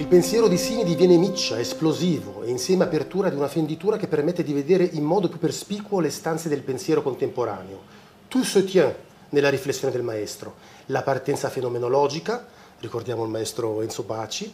Il pensiero di Sini diviene miccia, esplosivo e insieme apertura di una fenditura che permette di vedere in modo più perspicuo le stanze del pensiero contemporaneo. Tout se tient nella riflessione del maestro, la partenza fenomenologica, ricordiamo il maestro Enzo Baci,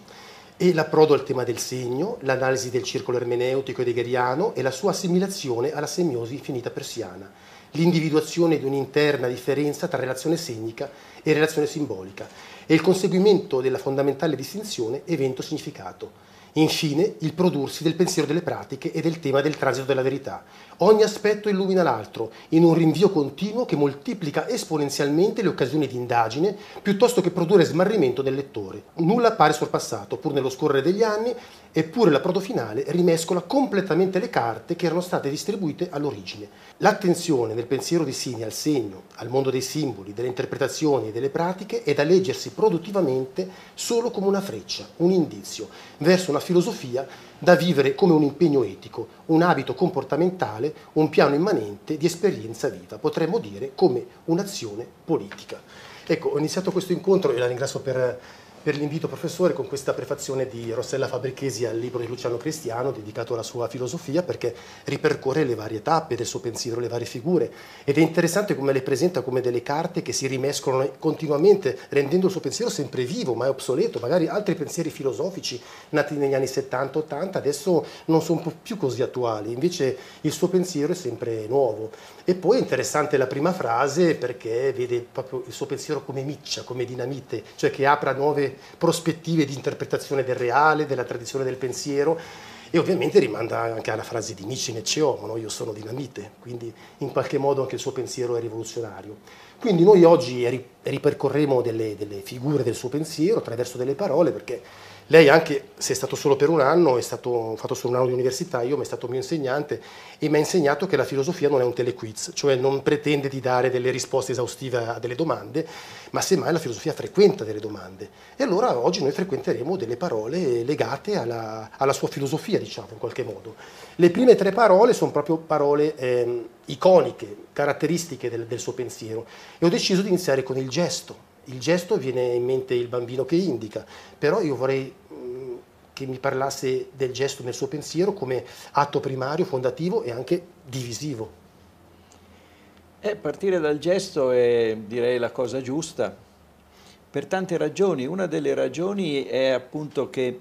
e l'approdo al tema del segno, l'analisi del circolo ermeneutico ed heigheriano e la sua assimilazione alla semiosi infinita persiana, l'individuazione di un'interna differenza tra relazione segnica e relazione simbolica e il conseguimento della fondamentale distinzione evento-significato. Infine, il prodursi del pensiero delle pratiche e del tema del transito della verità. Ogni aspetto illumina l'altro, in un rinvio continuo che moltiplica esponenzialmente le occasioni di indagine, piuttosto che produrre smarrimento del lettore. Nulla appare sorpassato, pur nello scorrere degli anni, eppure l'approdo finale rimescola completamente le carte che erano state distribuite all'origine. L'attenzione nel pensiero di Sini al segno, al mondo dei simboli, delle interpretazioni e delle pratiche è da leggersi produttivamente solo come una freccia, un indizio, verso una filosofia da vivere come un impegno etico, un abito comportamentale, un piano immanente di esperienza viva, potremmo dire come un'azione politica. Ecco, ho iniziato questo incontro e la ringrazio per per l'invito professore con questa prefazione di Rossella Fabrichesi al libro di Luciano Cristiano dedicato alla sua filosofia perché ripercorre le varie tappe del suo pensiero, le varie figure. Ed è interessante come le presenta come delle carte che si rimescolano continuamente rendendo il suo pensiero sempre vivo ma è obsoleto, magari altri pensieri filosofici nati negli anni 70-80 adesso non sono più così attuali, invece il suo pensiero è sempre nuovo e poi è interessante la prima frase perché vede proprio il suo pensiero come miccia, come dinamite, cioè che apra nuove prospettive di interpretazione del reale, della tradizione del pensiero e ovviamente rimanda anche alla frase di Nietzsche in Ecce no? io sono dinamite, quindi in qualche modo anche il suo pensiero è rivoluzionario. Quindi noi oggi ripercorremo delle, delle figure del suo pensiero attraverso delle parole perché lei anche se è stato solo per un anno, è stato fatto solo un anno di università, io mi è stato mio insegnante e mi ha insegnato che la filosofia non è un telequiz, cioè non pretende di dare delle risposte esaustive a delle domande, ma semmai la filosofia frequenta delle domande. E allora oggi noi frequenteremo delle parole legate alla, alla sua filosofia, diciamo, in qualche modo. Le prime tre parole sono proprio parole eh, iconiche, caratteristiche del, del suo pensiero e ho deciso di iniziare con il gesto il gesto viene in mente il bambino che indica, però io vorrei mm, che mi parlasse del gesto nel suo pensiero come atto primario, fondativo e anche divisivo. Eh, partire dal gesto è direi la cosa giusta, per tante ragioni. Una delle ragioni è appunto che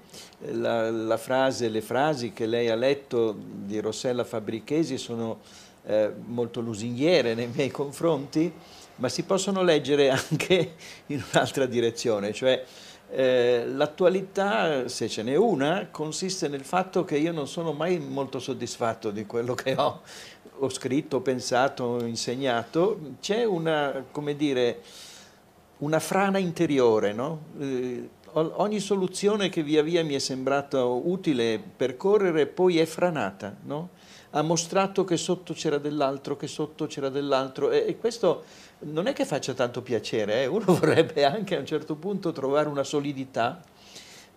la, la frase, le frasi che lei ha letto di Rossella Fabbrichesi sono eh, molto lusinghiere nei miei confronti, ma si possono leggere anche in un'altra direzione, cioè eh, l'attualità, se ce n'è una, consiste nel fatto che io non sono mai molto soddisfatto di quello che ho, ho scritto, pensato, insegnato, c'è una, dire, una frana interiore, no? eh, ogni soluzione che via via mi è sembrata utile percorrere poi è franata, no? ha mostrato che sotto c'era dell'altro, che sotto c'era dell'altro e, e questo non è che faccia tanto piacere, eh? uno vorrebbe anche a un certo punto trovare una solidità,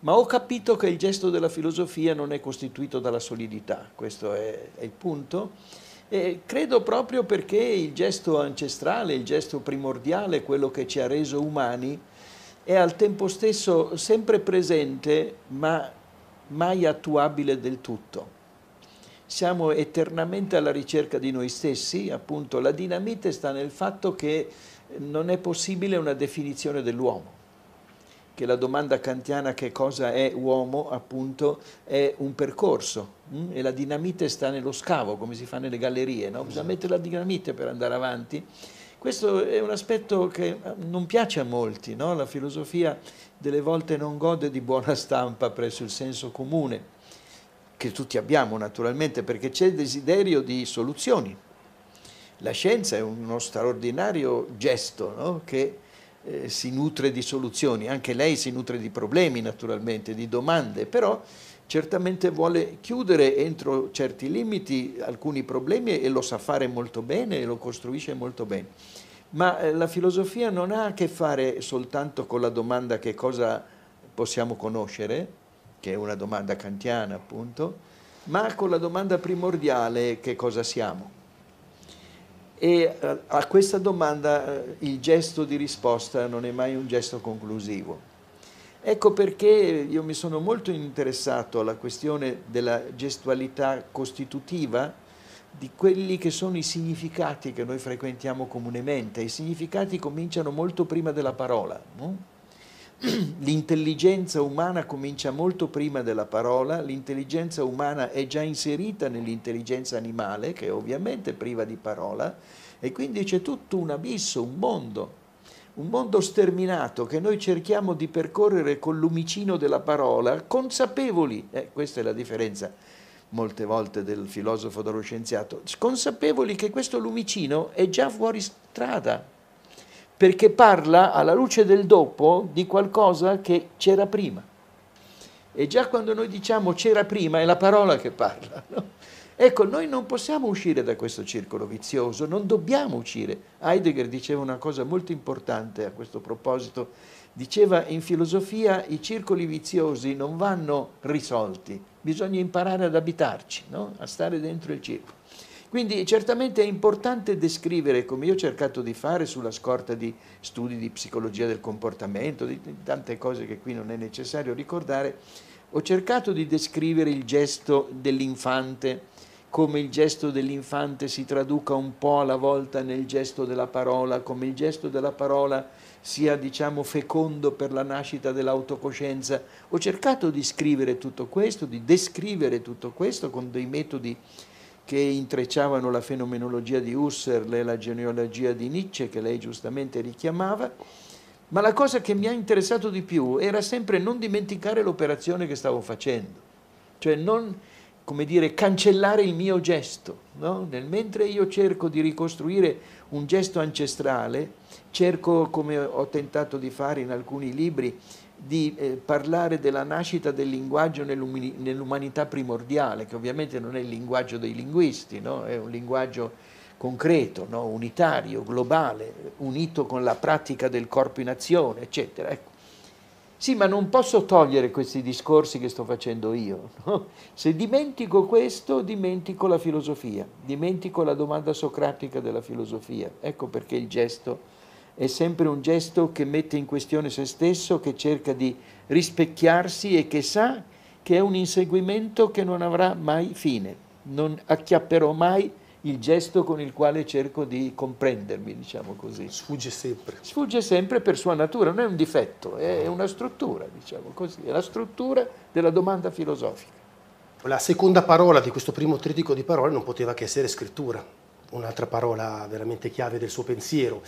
ma ho capito che il gesto della filosofia non è costituito dalla solidità, questo è, è il punto. E credo proprio perché il gesto ancestrale, il gesto primordiale, quello che ci ha reso umani, è al tempo stesso sempre presente, ma mai attuabile del tutto siamo eternamente alla ricerca di noi stessi, appunto la dinamite sta nel fatto che non è possibile una definizione dell'uomo, che la domanda kantiana che cosa è uomo appunto è un percorso hm? e la dinamite sta nello scavo come si fa nelle gallerie, no? bisogna mettere la dinamite per andare avanti. Questo è un aspetto che non piace a molti, no? la filosofia delle volte non gode di buona stampa presso il senso comune che tutti abbiamo naturalmente, perché c'è il desiderio di soluzioni. La scienza è uno straordinario gesto no? che eh, si nutre di soluzioni, anche lei si nutre di problemi naturalmente, di domande, però certamente vuole chiudere entro certi limiti alcuni problemi e lo sa fare molto bene e lo costruisce molto bene. Ma eh, la filosofia non ha a che fare soltanto con la domanda che cosa possiamo conoscere, che è una domanda kantiana appunto, ma con la domanda primordiale che cosa siamo. E eh, a questa domanda eh, il gesto di risposta non è mai un gesto conclusivo. Ecco perché io mi sono molto interessato alla questione della gestualità costitutiva di quelli che sono i significati che noi frequentiamo comunemente. I significati cominciano molto prima della parola. No? L'intelligenza umana comincia molto prima della parola, l'intelligenza umana è già inserita nell'intelligenza animale, che è ovviamente priva di parola, e quindi c'è tutto un abisso, un mondo un mondo sterminato che noi cerchiamo di percorrere con lumicino della parola, consapevoli, eh, questa è la differenza molte volte del filosofo dallo scienziato, consapevoli che questo lumicino è già fuori strada, perché parla alla luce del dopo di qualcosa che c'era prima. E già quando noi diciamo c'era prima è la parola che parla. No? Ecco, noi non possiamo uscire da questo circolo vizioso, non dobbiamo uscire. Heidegger diceva una cosa molto importante a questo proposito, diceva in filosofia i circoli viziosi non vanno risolti, bisogna imparare ad abitarci, no? a stare dentro il circolo. Quindi certamente è importante descrivere, come io ho cercato di fare sulla scorta di studi di psicologia del comportamento, di tante cose che qui non è necessario ricordare, ho cercato di descrivere il gesto dell'infante come il gesto dell'infante si traduca un po' alla volta nel gesto della parola, come il gesto della parola sia diciamo fecondo per la nascita dell'autocoscienza. Ho cercato di scrivere tutto questo, di descrivere tutto questo con dei metodi che intrecciavano la fenomenologia di Husserl e la genealogia di Nietzsche che lei giustamente richiamava, ma la cosa che mi ha interessato di più era sempre non dimenticare l'operazione che stavo facendo, cioè non come dire, cancellare il mio gesto. No? Nel mentre io cerco di ricostruire un gesto ancestrale, cerco, come ho tentato di fare in alcuni libri, di eh, parlare della nascita del linguaggio nell'umanità primordiale, che ovviamente non è il linguaggio dei linguisti, no? è un linguaggio concreto, no? unitario, globale, unito con la pratica del corpo in azione, eccetera. Ecco. Sì, ma non posso togliere questi discorsi che sto facendo io. No? Se dimentico questo, dimentico la filosofia, dimentico la domanda socratica della filosofia. Ecco perché il gesto è sempre un gesto che mette in questione se stesso, che cerca di rispecchiarsi e che sa che è un inseguimento che non avrà mai fine. Non acchiapperò mai il gesto con il quale cerco di comprendermi, diciamo così. Sfugge sempre. Sfugge sempre per sua natura, non è un difetto, è una struttura, diciamo così, è la struttura della domanda filosofica. La seconda parola di questo primo trittico di parole non poteva che essere scrittura, un'altra parola veramente chiave del suo pensiero.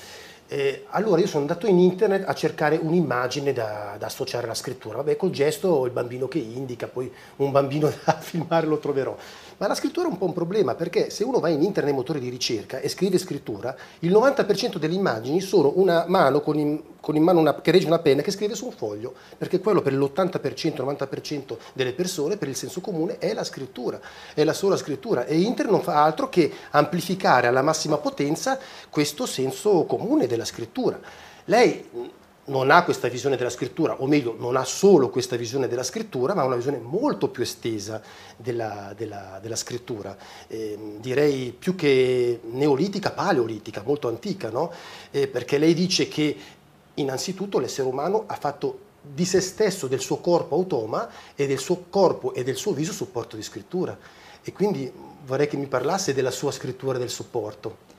Eh, allora io sono andato in internet a cercare un'immagine da, da, associare alla scrittura. Vabbè, col gesto il bambino che indica, poi un bambino da filmare lo troverò. Ma la scrittura è un po' un problema perché se uno va in internet nei motori di ricerca e scrive scrittura, il 90% delle immagini sono una mano con in, con in mano una, che regge una penna che scrive su un foglio, perché quello per l'80%, 90% delle persone, per il senso comune, è la scrittura, è la sola scrittura. E internet non fa altro che amplificare alla massima potenza questo senso comune della scrittura. Lei non ha questa visione della scrittura, o meglio, non ha solo questa visione della scrittura, ma ha una visione molto più estesa della, della, della scrittura, eh, direi più che neolitica, paleolitica, molto antica, no? eh, perché lei dice che innanzitutto l'essere umano ha fatto di se stesso, del suo corpo automa e del suo corpo e del suo viso supporto di scrittura. E quindi vorrei che mi parlasse della sua scrittura del supporto.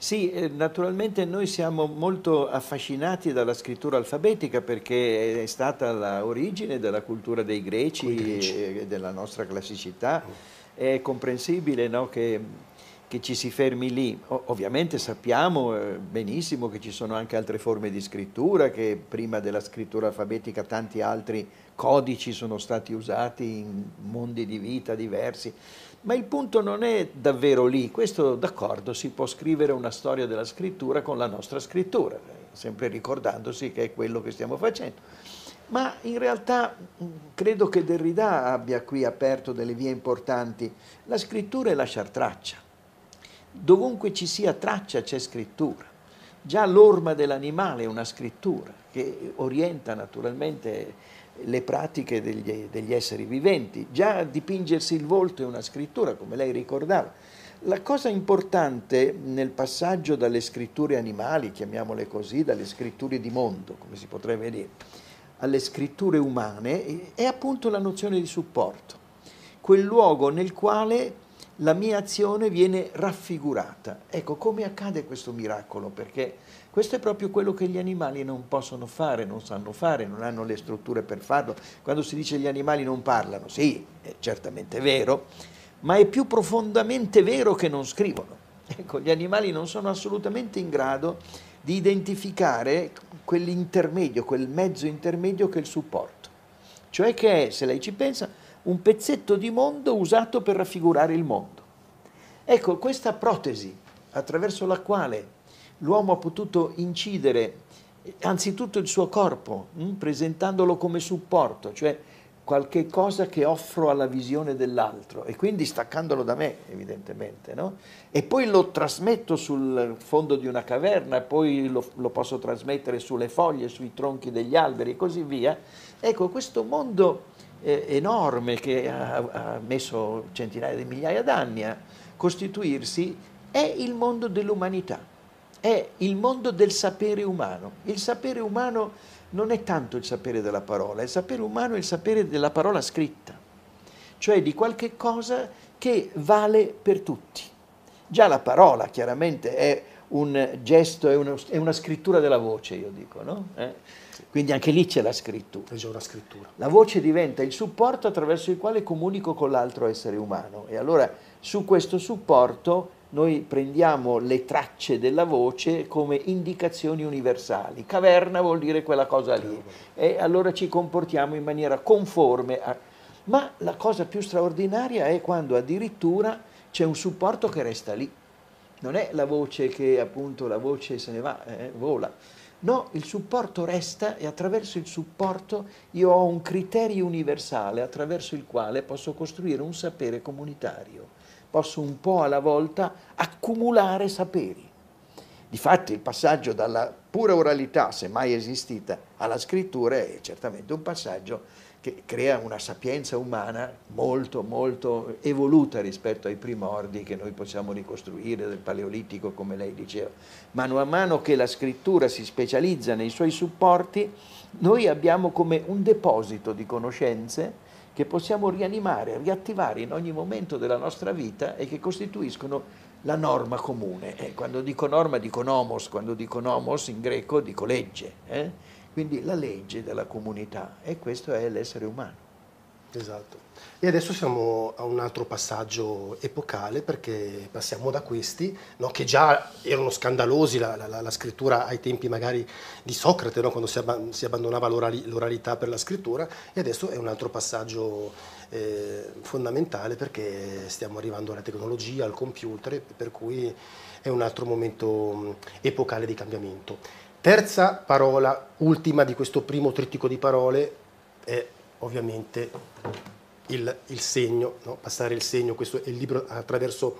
Sì, eh, naturalmente noi siamo molto affascinati dalla scrittura alfabetica perché è stata l'origine della cultura dei greci, greci. e della nostra classicità. È comprensibile no, che, che, ci si fermi lì. Ovviamente sappiamo eh, benissimo che ci sono anche altre forme di scrittura, che prima della scrittura alfabetica tanti altri codici sono stati usati in mondi di vita diversi. Ma il punto non è davvero lì, questo d'accordo si può scrivere una storia della scrittura con la nostra scrittura, sempre ricordandosi che è quello che stiamo facendo. Ma in realtà credo che Derrida abbia qui aperto delle vie importanti. La scrittura è lasciar traccia. Dovunque ci sia traccia c'è scrittura. Già l'orma dell'animale è una scrittura che orienta naturalmente le pratiche degli, degli, esseri viventi. Già dipingersi il volto è una scrittura, come lei ricordava. La cosa importante nel passaggio dalle scritture animali, chiamiamole così, dalle scritture di mondo, come si potrebbe dire, alle scritture umane è appunto la nozione di supporto, quel luogo nel quale la mia azione viene raffigurata. Ecco, come accade questo miracolo? Perché questo è proprio quello che gli animali non possono fare, non sanno fare, non hanno le strutture per farlo. Quando si dice gli animali non parlano, sì, è certamente vero, ma è più profondamente vero che non scrivono. Ecco, gli animali non sono assolutamente in grado di identificare quell'intermedio, quel mezzo intermedio che è il supporto. Cioè che è, se lei ci pensa, un pezzetto di mondo usato per raffigurare il mondo. Ecco, questa protesi attraverso la quale l'uomo ha potuto incidere anzitutto il suo corpo, mh, hm, presentandolo come supporto, cioè qualche cosa che offro alla visione dell'altro e quindi staccandolo da me, evidentemente, no? E poi lo trasmetto sul fondo di una caverna, poi lo, lo posso trasmettere sulle foglie, sui tronchi degli alberi e così via. Ecco, questo mondo eh, enorme che ha, ha messo centinaia di migliaia d'anni a costituirsi è il mondo dell'umanità, è il mondo del sapere umano. Il sapere umano non è tanto il sapere della parola, il sapere umano è il sapere della parola scritta, cioè di qualche cosa che vale per tutti. Già la parola chiaramente è un gesto, è una, è una scrittura della voce, io dico, no? Eh? Quindi anche lì c'è la scrittura. C'è una scrittura. La voce diventa il supporto attraverso il quale comunico con l'altro essere umano e allora su questo supporto noi prendiamo le tracce della voce come indicazioni universali. Caverna vuol dire quella cosa lì e allora ci comportiamo in maniera conforme. A... Ma la cosa più straordinaria è quando addirittura c'è un supporto che resta lì. Non è la voce che appunto la voce se ne va, eh, vola No, il supporto resta e attraverso il supporto io ho un criterio universale attraverso il quale posso costruire un sapere comunitario. Posso un po' alla volta accumulare saperi. Difatti il passaggio dalla pura oralità, se mai esistita, alla scrittura è certamente un passaggio che crea una sapienza umana molto molto evoluta rispetto ai primordi che noi possiamo ricostruire del Paleolitico come lei diceva. Mano a mano che la scrittura si specializza nei suoi supporti, noi abbiamo come un deposito di conoscenze che possiamo rianimare, riattivare in ogni momento della nostra vita e che costituiscono la norma comune. Eh, quando dico norma dico nomos, quando dico nomos in greco dico legge. Eh? quindi la legge della comunità e questo è l'essere umano. Esatto. E adesso siamo a un altro passaggio epocale perché passiamo da questi, no, che già erano scandalosi, la, la, la, scrittura ai tempi magari di Socrate, no, quando si, ab si abbandonava l'oralità per la scrittura, e adesso è un altro passaggio eh, fondamentale perché stiamo arrivando alla tecnologia, al computer, per cui è un altro momento epocale di cambiamento. Terza parola, ultima di questo primo trittico di parole, è ovviamente il, il segno, no? passare il segno, questo è il libro attraverso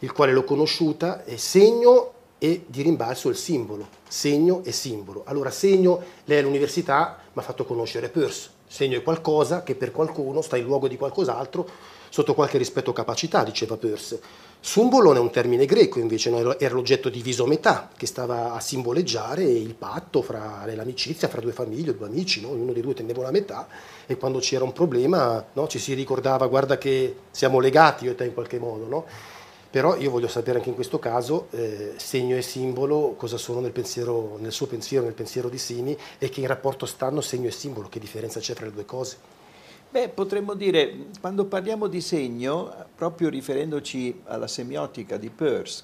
il quale l'ho conosciuta, è segno e di rimbalzo il simbolo, segno e simbolo. Allora segno, lei all'università mi ha fatto conoscere Peirce, segno è qualcosa che per qualcuno sta in luogo di qualcos'altro sotto qualche rispetto o capacità, diceva Peirce. Sumbolon è un termine greco, invece era l'oggetto diviso a metà, che stava a simboleggiare il patto, fra, l'amicizia fra due famiglie, due amici, no? ognuno dei due teneva una metà e quando c'era un problema no? ci si ricordava guarda che siamo legati io e te in qualche modo. No? Però io voglio sapere anche in questo caso eh, segno e simbolo cosa sono nel, pensiero, nel suo pensiero, nel pensiero di Simi e che in rapporto stanno segno e simbolo, che differenza c'è fra le due cose. Beh, potremmo dire, quando parliamo di segno, proprio riferendoci alla semiotica di Peirce,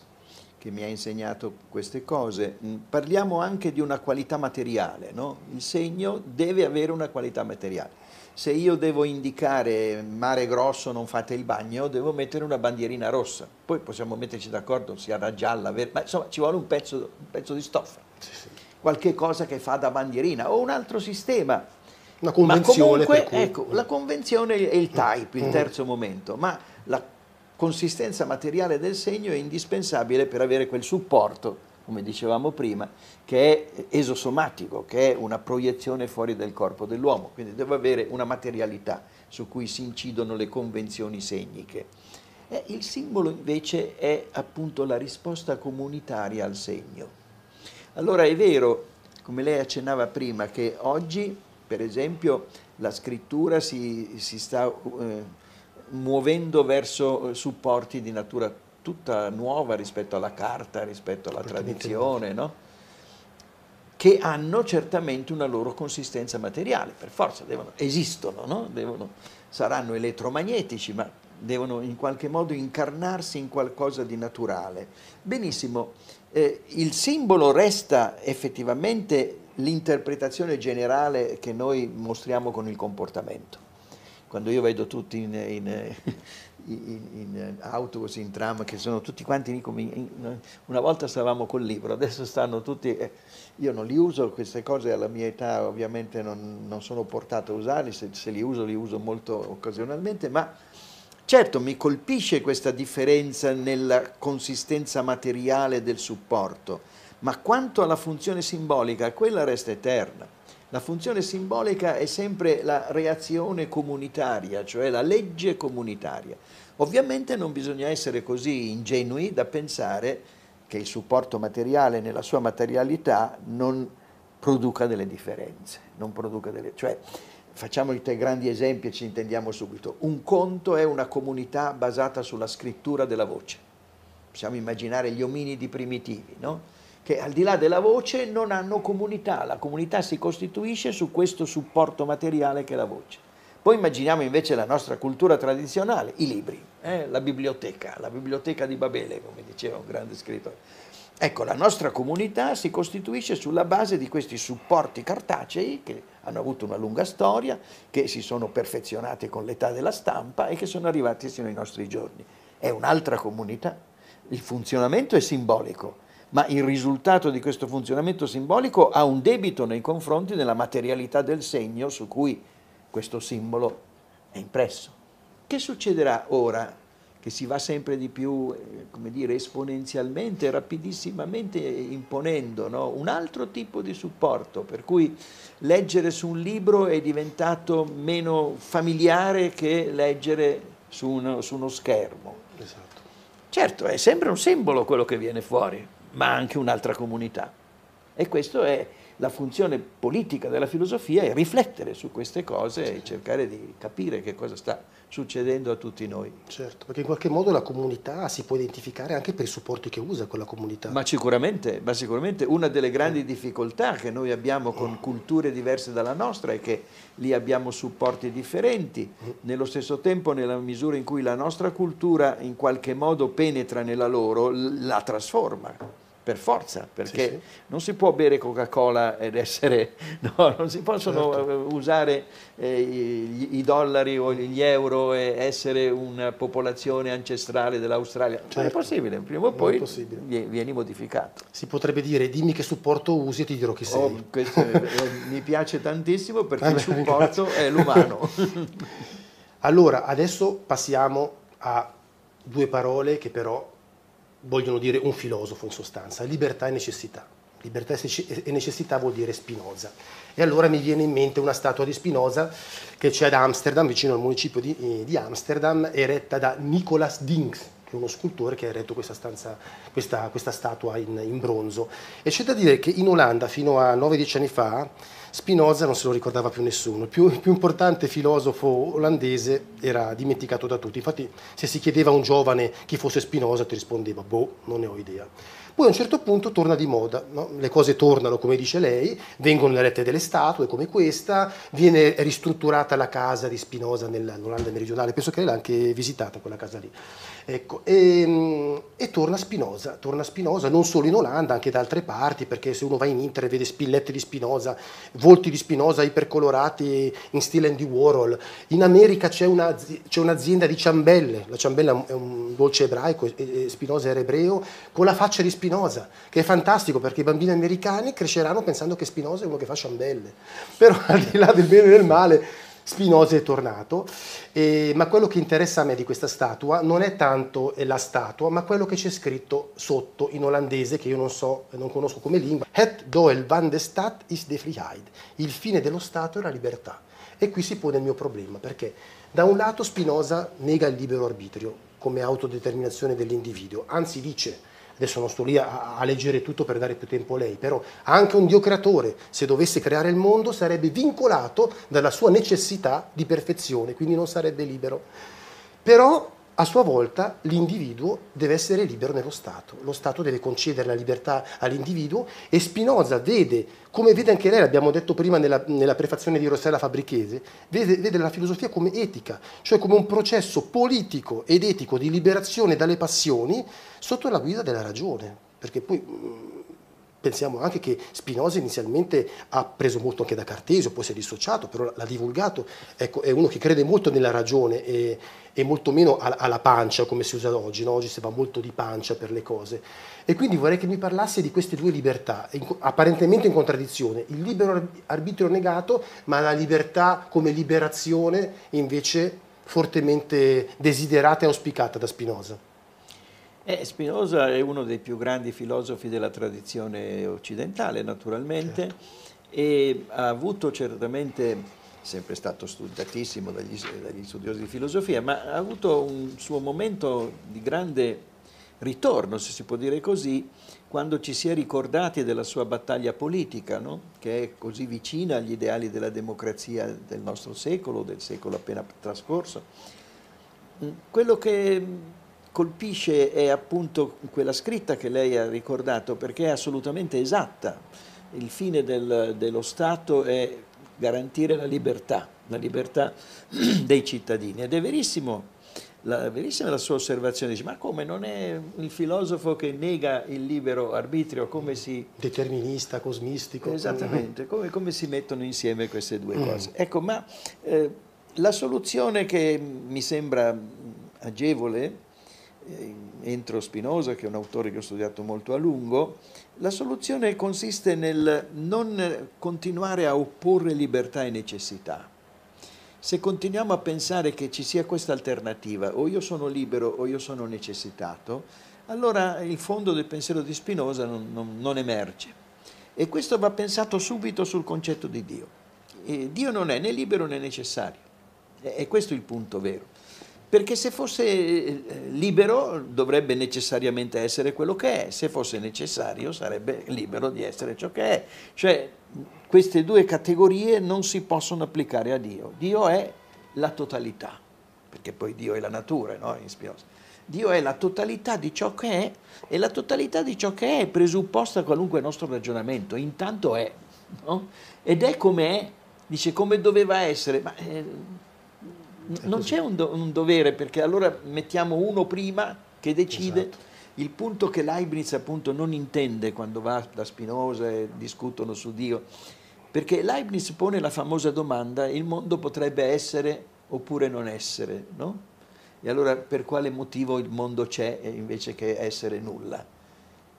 che mi ha insegnato queste cose, mm, parliamo anche di una qualità materiale, no? Il segno deve avere una qualità materiale. Se io devo indicare mare grosso non fate il bagno, devo mettere una bandierina rossa. Poi possiamo metterci d'accordo, sia gialla, verde, ma insomma ci vuole un pezzo, un pezzo di stoffa. Qualche cosa che fa da bandierina o un altro sistema una convenzione. Comunque, cui... ecco, la convenzione è il type, il mm. terzo mm. momento, ma la consistenza materiale del segno è indispensabile per avere quel supporto, come dicevamo prima, che è esosomatico, che è una proiezione fuori del corpo dell'uomo, quindi deve avere una materialità su cui si incidono le convenzioni segniche. E il simbolo invece è appunto la risposta comunitaria al segno. Allora è vero, come lei accennava prima, che oggi Per esempio la scrittura si, si sta eh, muovendo verso supporti di natura tutta nuova rispetto alla carta, rispetto alla tradizione, no? che hanno certamente una loro consistenza materiale, per forza, devono, esistono, no? devono, saranno elettromagnetici, ma devono in qualche modo incarnarsi in qualcosa di naturale. Benissimo, eh, il simbolo resta effettivamente l'interpretazione generale che noi mostriamo con il comportamento. Quando io vedo tutti in, in, in, in autobus, in tram, che sono tutti quanti, una volta stavamo col libro, adesso stanno tutti, eh, io non li uso, queste cose alla mia età ovviamente non, non sono portato a usarli, se, se li uso li uso molto occasionalmente, ma Certo, mi colpisce questa differenza nella consistenza materiale del supporto, ma quanto alla funzione simbolica, quella resta eterna. La funzione simbolica è sempre la reazione comunitaria, cioè la legge comunitaria. Ovviamente non bisogna essere così ingenui da pensare che il supporto materiale nella sua materialità non produca delle differenze, produca delle, cioè Facciamo i tre grandi esempi e ci intendiamo subito. Un conto è una comunità basata sulla scrittura della voce. Possiamo immaginare gli ominidi primitivi, no? Che al di là della voce non hanno comunità, la comunità si costituisce su questo supporto materiale che è la voce. Poi immaginiamo invece la nostra cultura tradizionale, i libri, eh? la biblioteca, la biblioteca di Babele, come diceva un grande scrittore. Ecco, la nostra comunità si costituisce sulla base di questi supporti cartacei che hanno avuto una lunga storia, che si sono perfezionati con l'età della stampa e che sono arrivati sino ai nostri giorni. È un'altra comunità, il funzionamento è simbolico, ma il risultato di questo funzionamento simbolico ha un debito nei confronti della materialità del segno su cui questo simbolo è impresso. Che succederà ora che si va sempre di più, eh, come dire, esponenzialmente, rapidissimamente imponendo no? un altro tipo di supporto, per cui leggere su un libro è diventato meno familiare che leggere su uno, su uno schermo. Esatto. Certo, è sempre un simbolo quello che viene fuori, ma anche un'altra comunità. E questa è la funzione politica della filosofia, è riflettere su queste cose e cercare di capire che cosa sta succedendo a tutti noi. Certo, perché in qualche modo la comunità si può identificare anche per i supporti che usa quella comunità. Ma sicuramente, ma sicuramente una delle grandi difficoltà che noi abbiamo con culture diverse dalla nostra è che lì abbiamo supporti differenti, nello stesso tempo nella misura in cui la nostra cultura in qualche modo penetra nella loro, la trasforma per forza, perché sì, sì. non si può bere Coca-Cola ed essere, no, non si possono certo. Eh, usare eh, i, i, dollari o gli euro e essere una popolazione ancestrale dell'Australia. Certo. Non è possibile, prima o poi vieni modificato. Si potrebbe dire dimmi che supporto usi e ti dirò chi sei. Oh, questo eh, mi piace tantissimo perché ah, il supporto è l'umano. allora, adesso passiamo a due parole che però vogliono dire un filosofo in sostanza, libertà e necessità. Libertà e necessità vuol dire Spinoza. E allora mi viene in mente una statua di Spinoza che c'è ad Amsterdam, vicino al municipio di, eh, di Amsterdam, eretta da Nicolas Dinks, che è uno scultore che ha eretto questa, stanza, questa, questa statua in, in, bronzo. E c'è da dire che in Olanda fino a 9-10 anni fa Spinoza non se lo ricordava più nessuno, il più, più, importante filosofo olandese era dimenticato da tutti, infatti se si chiedeva a un giovane chi fosse Spinoza ti rispondeva boh, non ne ho idea. Poi a un certo punto torna di moda, no? le cose tornano come dice lei, vengono erette delle statue come questa, viene ristrutturata la casa di Spinoza nell'Olanda meridionale, penso che lei l'ha anche visitata quella casa lì. Ecco, e, ehm, e, torna Spinoza, torna Spinoza non solo in Olanda, anche da altre parti, perché se uno va in internet vede spillette di Spinoza, volti di Spinoza ipercolorati in stile Andy Warhol. In America c'è, una, c'è un'azienda di ciambelle, la ciambella è un dolce ebraico, e Spinoza era ebreo, con la faccia di Spinoza, che è fantastico perché i bambini americani cresceranno pensando che Spinoza è uno che fa ciambelle. Però al di là del bene e del male Spinoza è tornato, eh, ma quello che interessa a me di questa statua non è tanto la statua, ma quello che c'è scritto sotto in olandese, che io non so, non conosco come lingua, Het doel van de Staat is de vrijheid, il fine dello Stato è la libertà. E qui si pone il mio problema, perché da un lato Spinoza nega il libero arbitrio come autodeterminazione dell'individuo, anzi dice adesso non sto lì a, a, leggere tutto per dare più tempo a lei, però anche un Dio creatore, se dovesse creare il mondo, sarebbe vincolato dalla sua necessità di perfezione, quindi non sarebbe libero. Però a sua volta l'individuo deve essere libero nello Stato, lo Stato deve concedere la libertà all'individuo e Spinoza vede, come vede anche lei, l'abbiamo detto prima nella, nella prefazione di Rossella Fabbrichese, vede, vede, la filosofia come etica, cioè come un processo politico ed etico di liberazione dalle passioni sotto la guida della ragione, perché poi Pensiamo anche che Spinoza inizialmente ha preso molto anche da Cartesio, poi si è dissociato, però l'ha divulgato. Ecco, è uno che crede molto nella ragione e, e molto meno alla, pancia, come si usa oggi. No? Oggi si va molto di pancia per le cose. E quindi vorrei che mi parlasse di queste due libertà, apparentemente in contraddizione. Il libero arbitrio negato, ma la libertà come liberazione invece fortemente desiderata e auspicata da Spinoza. Eh, Spinoza è uno dei più grandi filosofi della tradizione occidentale, naturalmente, certo. e ha avuto certamente, sempre stato studiatissimo dagli, dagli studiosi di filosofia, ma ha avuto un suo momento di grande ritorno, se si può dire così, quando ci si è ricordati della sua battaglia politica, no? che è così vicina agli ideali della democrazia del nostro secolo, del secolo appena trascorso. Quello che colpisce è appunto quella scritta che lei ha ricordato perché è assolutamente esatta. Il fine del, dello Stato è garantire la libertà, la libertà dei cittadini. Ed è verissimo la, verissima la sua osservazione, dice ma come non è il filosofo che nega il libero arbitrio, come si... Determinista, cosmistico. Esattamente, come, come si mettono insieme queste due mm. cose. Ecco, ma eh, la soluzione che mi sembra agevole eh, entro Spinoza, che è un autore che ho studiato molto a lungo, la soluzione consiste nel non continuare a opporre libertà e necessità. Se continuiamo a pensare che ci sia questa alternativa, o io sono libero o io sono necessitato, allora il fondo del pensiero di Spinoza non, non, non emerge. E questo va pensato subito sul concetto di Dio. E Dio non è né libero né necessario. E questo è il punto vero perché se fosse eh, libero dovrebbe necessariamente essere quello che è, se fosse necessario sarebbe libero di essere ciò che è. Cioè queste due categorie non si possono applicare a Dio. Dio è la totalità, perché poi Dio è la natura, no? In Spinoza. Dio è la totalità di ciò che è e la totalità di ciò che è presupposta a qualunque nostro ragionamento, intanto è, no? ed è come è, dice come doveva essere, ma eh, non c'è un, do, un, dovere perché allora mettiamo uno prima che decide. Esatto. il punto che Leibniz appunto non intende quando va da Spinoza e discutono su Dio perché Leibniz pone la famosa domanda il mondo potrebbe essere oppure non essere no? e allora per quale motivo il mondo c'è invece che essere nulla?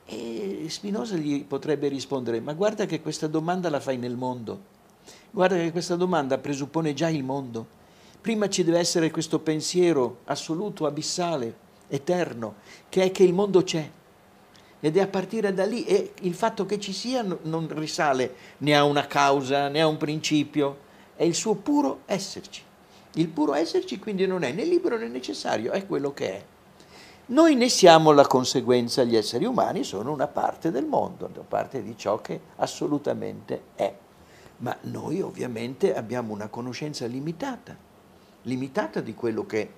E Spinoza gli potrebbe rispondere ma guarda che questa domanda la fai nel mondo. Guarda che questa domanda presuppone già il mondo Prima ci deve essere questo pensiero assoluto, abissale, eterno, che è che il mondo c'è. Ed è a partire da lì, e il fatto che ci sia non risale né a una causa né a un principio, è il suo puro esserci. Il puro esserci quindi non è né libero né necessario, è quello che è. Noi ne siamo la conseguenza, gli esseri umani sono una parte del mondo, una parte di ciò che assolutamente è. Ma noi ovviamente abbiamo una conoscenza limitata limitata di quello che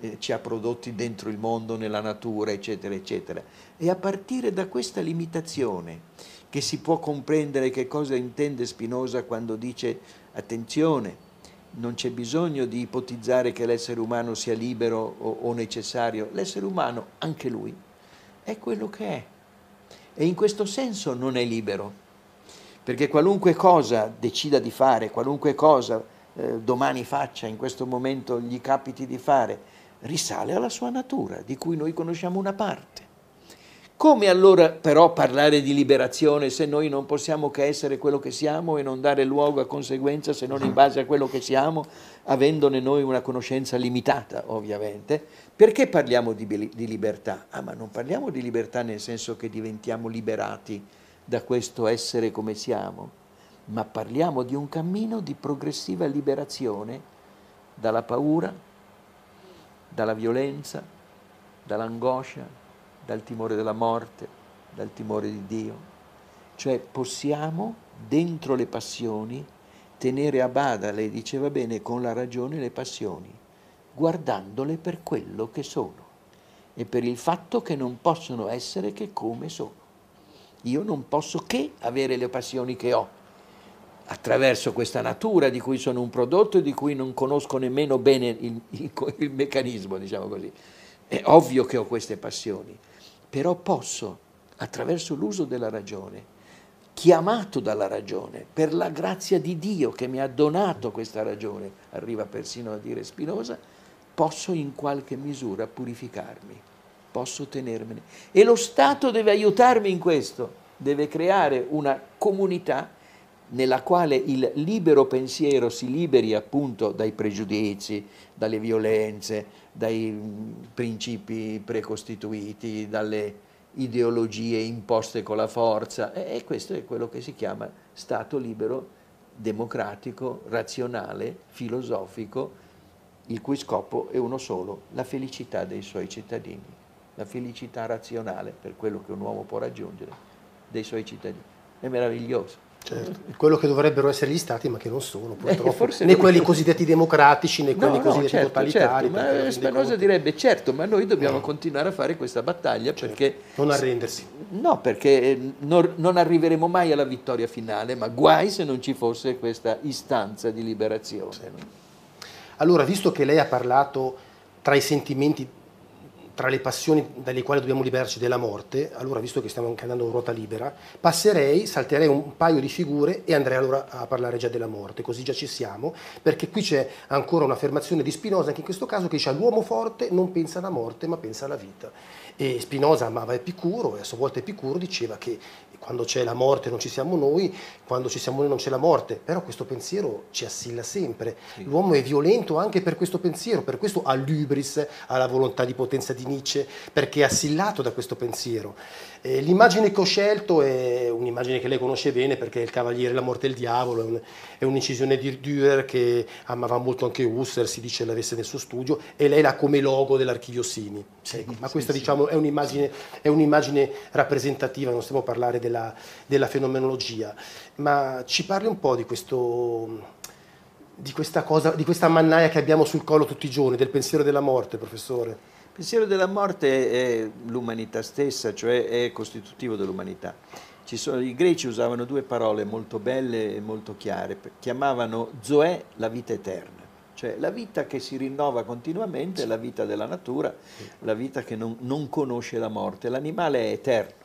eh, ci ha prodotti dentro il mondo, nella natura, eccetera, eccetera. E a partire da questa limitazione che si può comprendere che cosa intende Spinoza quando dice attenzione, non c'è bisogno di ipotizzare che l'essere umano sia libero o, o necessario, l'essere umano, anche lui, è quello che è. E in questo senso non è libero, perché qualunque cosa decida di fare, qualunque cosa eh, domani faccia, in questo momento gli capiti di fare, risale alla sua natura, di cui noi conosciamo una parte. Come allora però parlare di liberazione se noi non possiamo che essere quello che siamo e non dare luogo a conseguenza se non in base a quello che siamo, avendone noi una conoscenza limitata ovviamente? Perché parliamo di, di libertà? Ah, ma non parliamo di libertà nel senso che diventiamo liberati da questo essere come siamo, ma parliamo di un cammino di progressiva liberazione dalla paura, dalla violenza, dall'angoscia, dal timore della morte, dal timore di Dio. Cioè possiamo dentro le passioni tenere a bada, lei diceva bene, con la ragione le passioni, guardandole per quello che sono e per il fatto che non possono essere che come sono. Io non posso che avere le passioni che ho attraverso questa natura di cui sono un prodotto e di cui non conosco nemmeno bene il, il, il meccanismo, diciamo così. È ovvio che ho queste passioni, però posso, attraverso l'uso della ragione, chiamato dalla ragione, per la grazia di Dio che mi ha donato questa ragione, arriva persino a dire Spinoza, posso in qualche misura purificarmi, posso tenermene. E lo Stato deve aiutarmi in questo, deve creare una comunità nella quale il libero pensiero si liberi appunto dai pregiudizi, dalle violenze, dai mm, principi precostituiti, dalle ideologie imposte con la forza e questo è quello che si chiama Stato libero, democratico, razionale, filosofico, il cui scopo è uno solo, la felicità dei suoi cittadini, la felicità razionale per quello che un uomo può raggiungere dei suoi cittadini. È meraviglioso. Certo. quello che dovrebbero essere gli stati ma che non sono eh, purtroppo, eh, né quelli cosiddetti democratici né quelli no, cosiddetti certo, totalitari. Certo, ma Spinoza direbbe certo, ma noi dobbiamo no. continuare a fare questa battaglia certo. perché... Non arrendersi. No, perché non, non, arriveremo mai alla vittoria finale, ma guai se non ci fosse questa istanza di liberazione. Allora, visto che lei ha parlato tra i sentimenti tra le passioni dalle quali dobbiamo liberarci della morte, allora visto che stiamo anche andando in ruota libera, passerei, salterei un paio di figure e andrei allora a parlare già della morte, così già ci siamo, perché qui c'è ancora un'affermazione di Spinoza, anche in questo caso, che dice l'uomo forte non pensa alla morte ma pensa alla vita. E Spinoza amava Epicuro e a sua volta Epicuro diceva che quando c'è la morte non ci siamo noi, quando ci siamo noi non c'è la morte, però questo pensiero ci assilla sempre. L'uomo è violento anche per questo pensiero, per questo ha l'ubris, ha la volontà di potenza di Nietzsche, perché è assillato da questo pensiero. Eh, l'immagine che ho scelto è un'immagine che lei conosce bene perché è il Cavaliere, la morte e il diavolo, è, un, è un'incisione di Dürer che amava molto anche Husserl, si dice l'avesse nel suo studio, e lei l'ha come logo dell'archivio Sini. Ecco, ma questa diciamo, è, un'immagine, è un'immagine rappresentativa, non stiamo a parlare della, della fenomenologia, ma ci parli un po' di questo di questa, cosa, di questa mannaia che abbiamo sul collo tutti i giorni, del pensiero della morte, professore? Il pensiero della morte è l'umanità stessa, cioè è costitutivo dell'umanità. I greci usavano due parole molto belle e molto chiare, chiamavano Zoè la vita eterna, cioè la vita che si rinnova continuamente, la vita della natura, la vita che non, non conosce la morte. L'animale è eterno,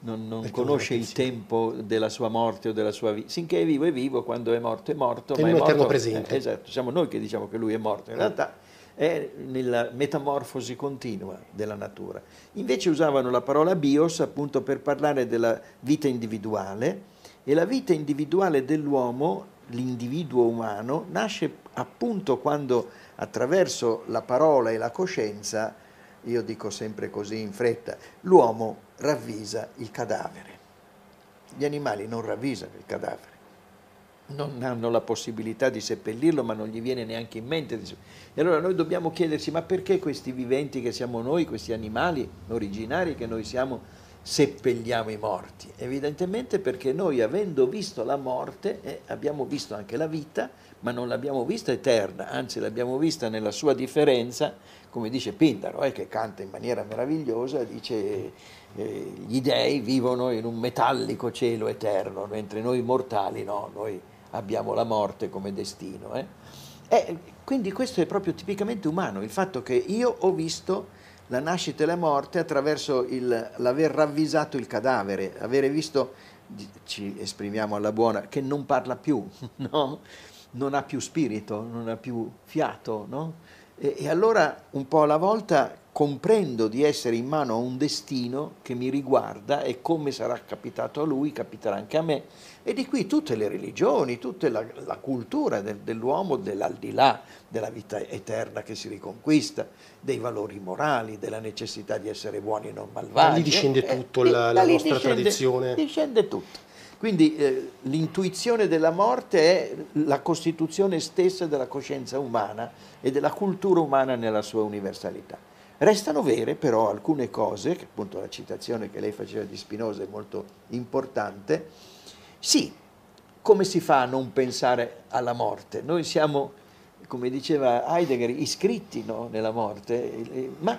non, non conosce il tempo della sua morte o della sua vita, sinché è vivo è vivo, quando è morto è morto. È ma è eterno presente. Eh, esatto, siamo noi che diciamo che lui è morto, in realtà è nella metamorfosi continua della natura. Invece usavano la parola bios appunto per parlare della vita individuale e la vita individuale dell'uomo, l'individuo umano, nasce appunto quando attraverso la parola e la coscienza, io dico sempre così in fretta, l'uomo ravvisa il cadavere. Gli animali non ravvisano il cadavere non hanno la possibilità di seppellirlo, ma non gli viene neanche in mente. E allora noi dobbiamo chiederci, ma perché questi viventi che siamo noi, questi animali originari che noi siamo, seppelliamo i morti? Evidentemente perché noi avendo visto la morte eh, abbiamo visto anche la vita, ma non l'abbiamo vista eterna, anzi l'abbiamo vista nella sua differenza, come dice Pindaro, eh, che canta in maniera meravigliosa, dice eh, gli dei vivono in un metallico cielo eterno, mentre noi mortali no, noi abbiamo la morte come destino. Eh? E quindi questo è proprio tipicamente umano, il fatto che io ho visto la nascita e la morte attraverso l'aver ravvisato il cadavere, avere visto, ci esprimiamo alla buona, che non parla più, no? non ha più spirito, non ha più fiato. No? E, e allora un po' alla volta comprendo di essere in mano a un destino che mi riguarda e come sarà capitato a lui, capiterà anche a me. E di qui tutte le religioni, tutta la, la cultura del, dell'uomo dell'aldilà, della vita eterna che si riconquista, dei valori morali, della necessità di essere buoni e non malvagi. Da lì discende tutto, eh, la, la nostra discende, tradizione. Discende tutto. Quindi eh, l'intuizione della morte è la costituzione stessa della coscienza umana e della cultura umana nella sua universalità. Restano vere però alcune cose, che appunto la citazione che lei faceva di Spinoza è molto importante. Sì, come si fa a non pensare alla morte? Noi siamo, come diceva Heidegger, iscritti no, nella morte, ma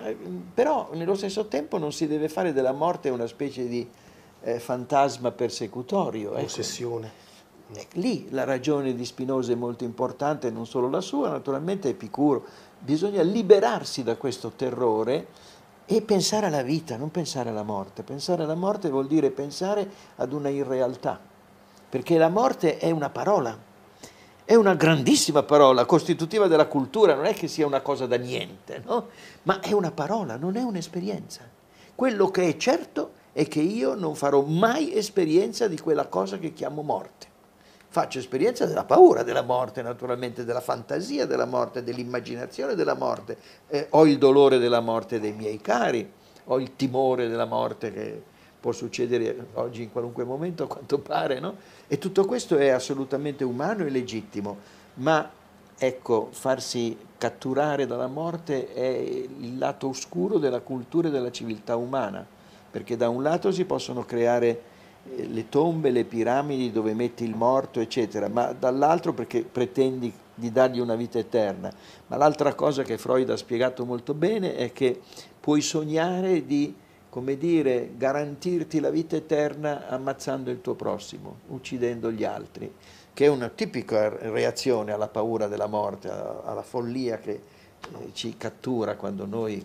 però nello stesso tempo non si deve fare della morte una specie di eh, fantasma persecutorio. Ecco. Ossessione. Lì la ragione di Spinoza è molto importante, non solo la sua, naturalmente Epicuro. Bisogna liberarsi da questo terrore e pensare alla vita, non pensare alla morte. Pensare alla morte vuol dire pensare ad una irrealtà, perché la morte è una parola, è una grandissima parola, costitutiva della cultura, non è che sia una cosa da niente, no? ma è una parola, non è un'esperienza. Quello che è certo è che io non farò mai esperienza di quella cosa che chiamo morte faccio esperienza della paura della morte, naturalmente, della fantasia della morte, dell'immaginazione della morte, eh, ho il dolore della morte dei miei cari, ho il timore della morte che può succedere oggi in qualunque momento, a quanto pare, no? E tutto questo è assolutamente umano e legittimo, ma ecco, farsi catturare dalla morte è il lato oscuro della cultura e della civiltà umana, perché da un lato si possono creare eh, le tombe, le piramidi dove metti il morto, eccetera, ma dall'altro perché pretendi di dargli una vita eterna. Ma l'altra cosa che Freud ha spiegato molto bene è che puoi sognare di, come dire, garantirti la vita eterna ammazzando il tuo prossimo, uccidendo gli altri, che è una tipica reazione alla paura della morte, alla follia che eh, ci cattura quando noi...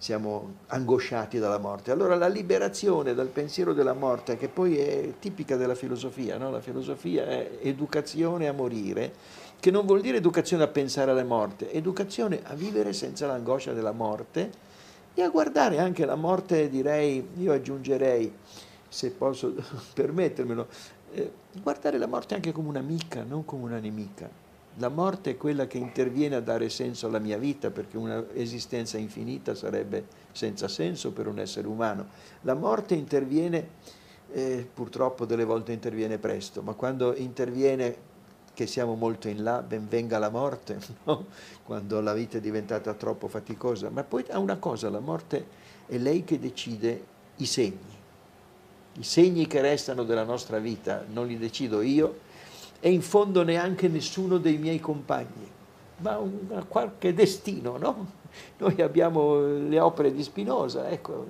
Siamo angosciati dalla morte. Allora la liberazione dal pensiero della morte, che poi è tipica della filosofia, no? la filosofia è educazione a morire, che non vuol dire educazione a pensare alla morte, educazione a vivere senza l'angoscia della morte e a guardare anche la morte, direi, io aggiungerei, se posso permettermelo, eh, guardare la morte anche come un'amica, non come una nemica. La morte è quella che interviene a dare senso alla mia vita, perché un'esistenza infinita sarebbe senza senso per un essere umano. La morte interviene, eh, purtroppo delle volte interviene presto, ma quando interviene che siamo molto in là, ben venga la morte, no? quando la vita è diventata troppo faticosa. Ma poi ha una cosa, la morte è lei che decide i segni. I segni che restano della nostra vita non li decido io, e in fondo neanche nessuno dei miei compagni, ma un qualche destino, no? Noi abbiamo le opere di Spinoza, ecco,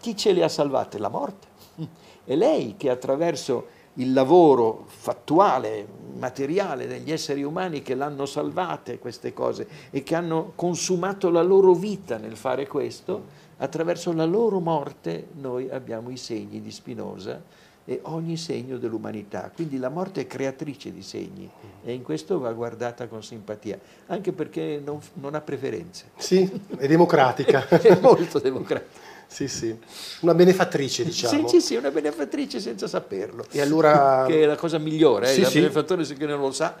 chi ce le ha salvate? La morte. È lei che attraverso il lavoro fattuale, materiale degli esseri umani che l'hanno salvate queste cose e che hanno consumato la loro vita nel fare questo, attraverso la loro morte noi abbiamo i segni di Spinoza e ogni segno dell'umanità. Quindi la morte è creatrice di segni e in questo va guardata con simpatia, anche perché non, non ha preferenze. Sì, è democratica. è molto democratica. Sì, sì, una benefattrice diciamo. Sì, sì, sì, una benefattrice senza saperlo. E allora... Che è la cosa migliore, eh? sì, il sì. benefattore se non lo sa.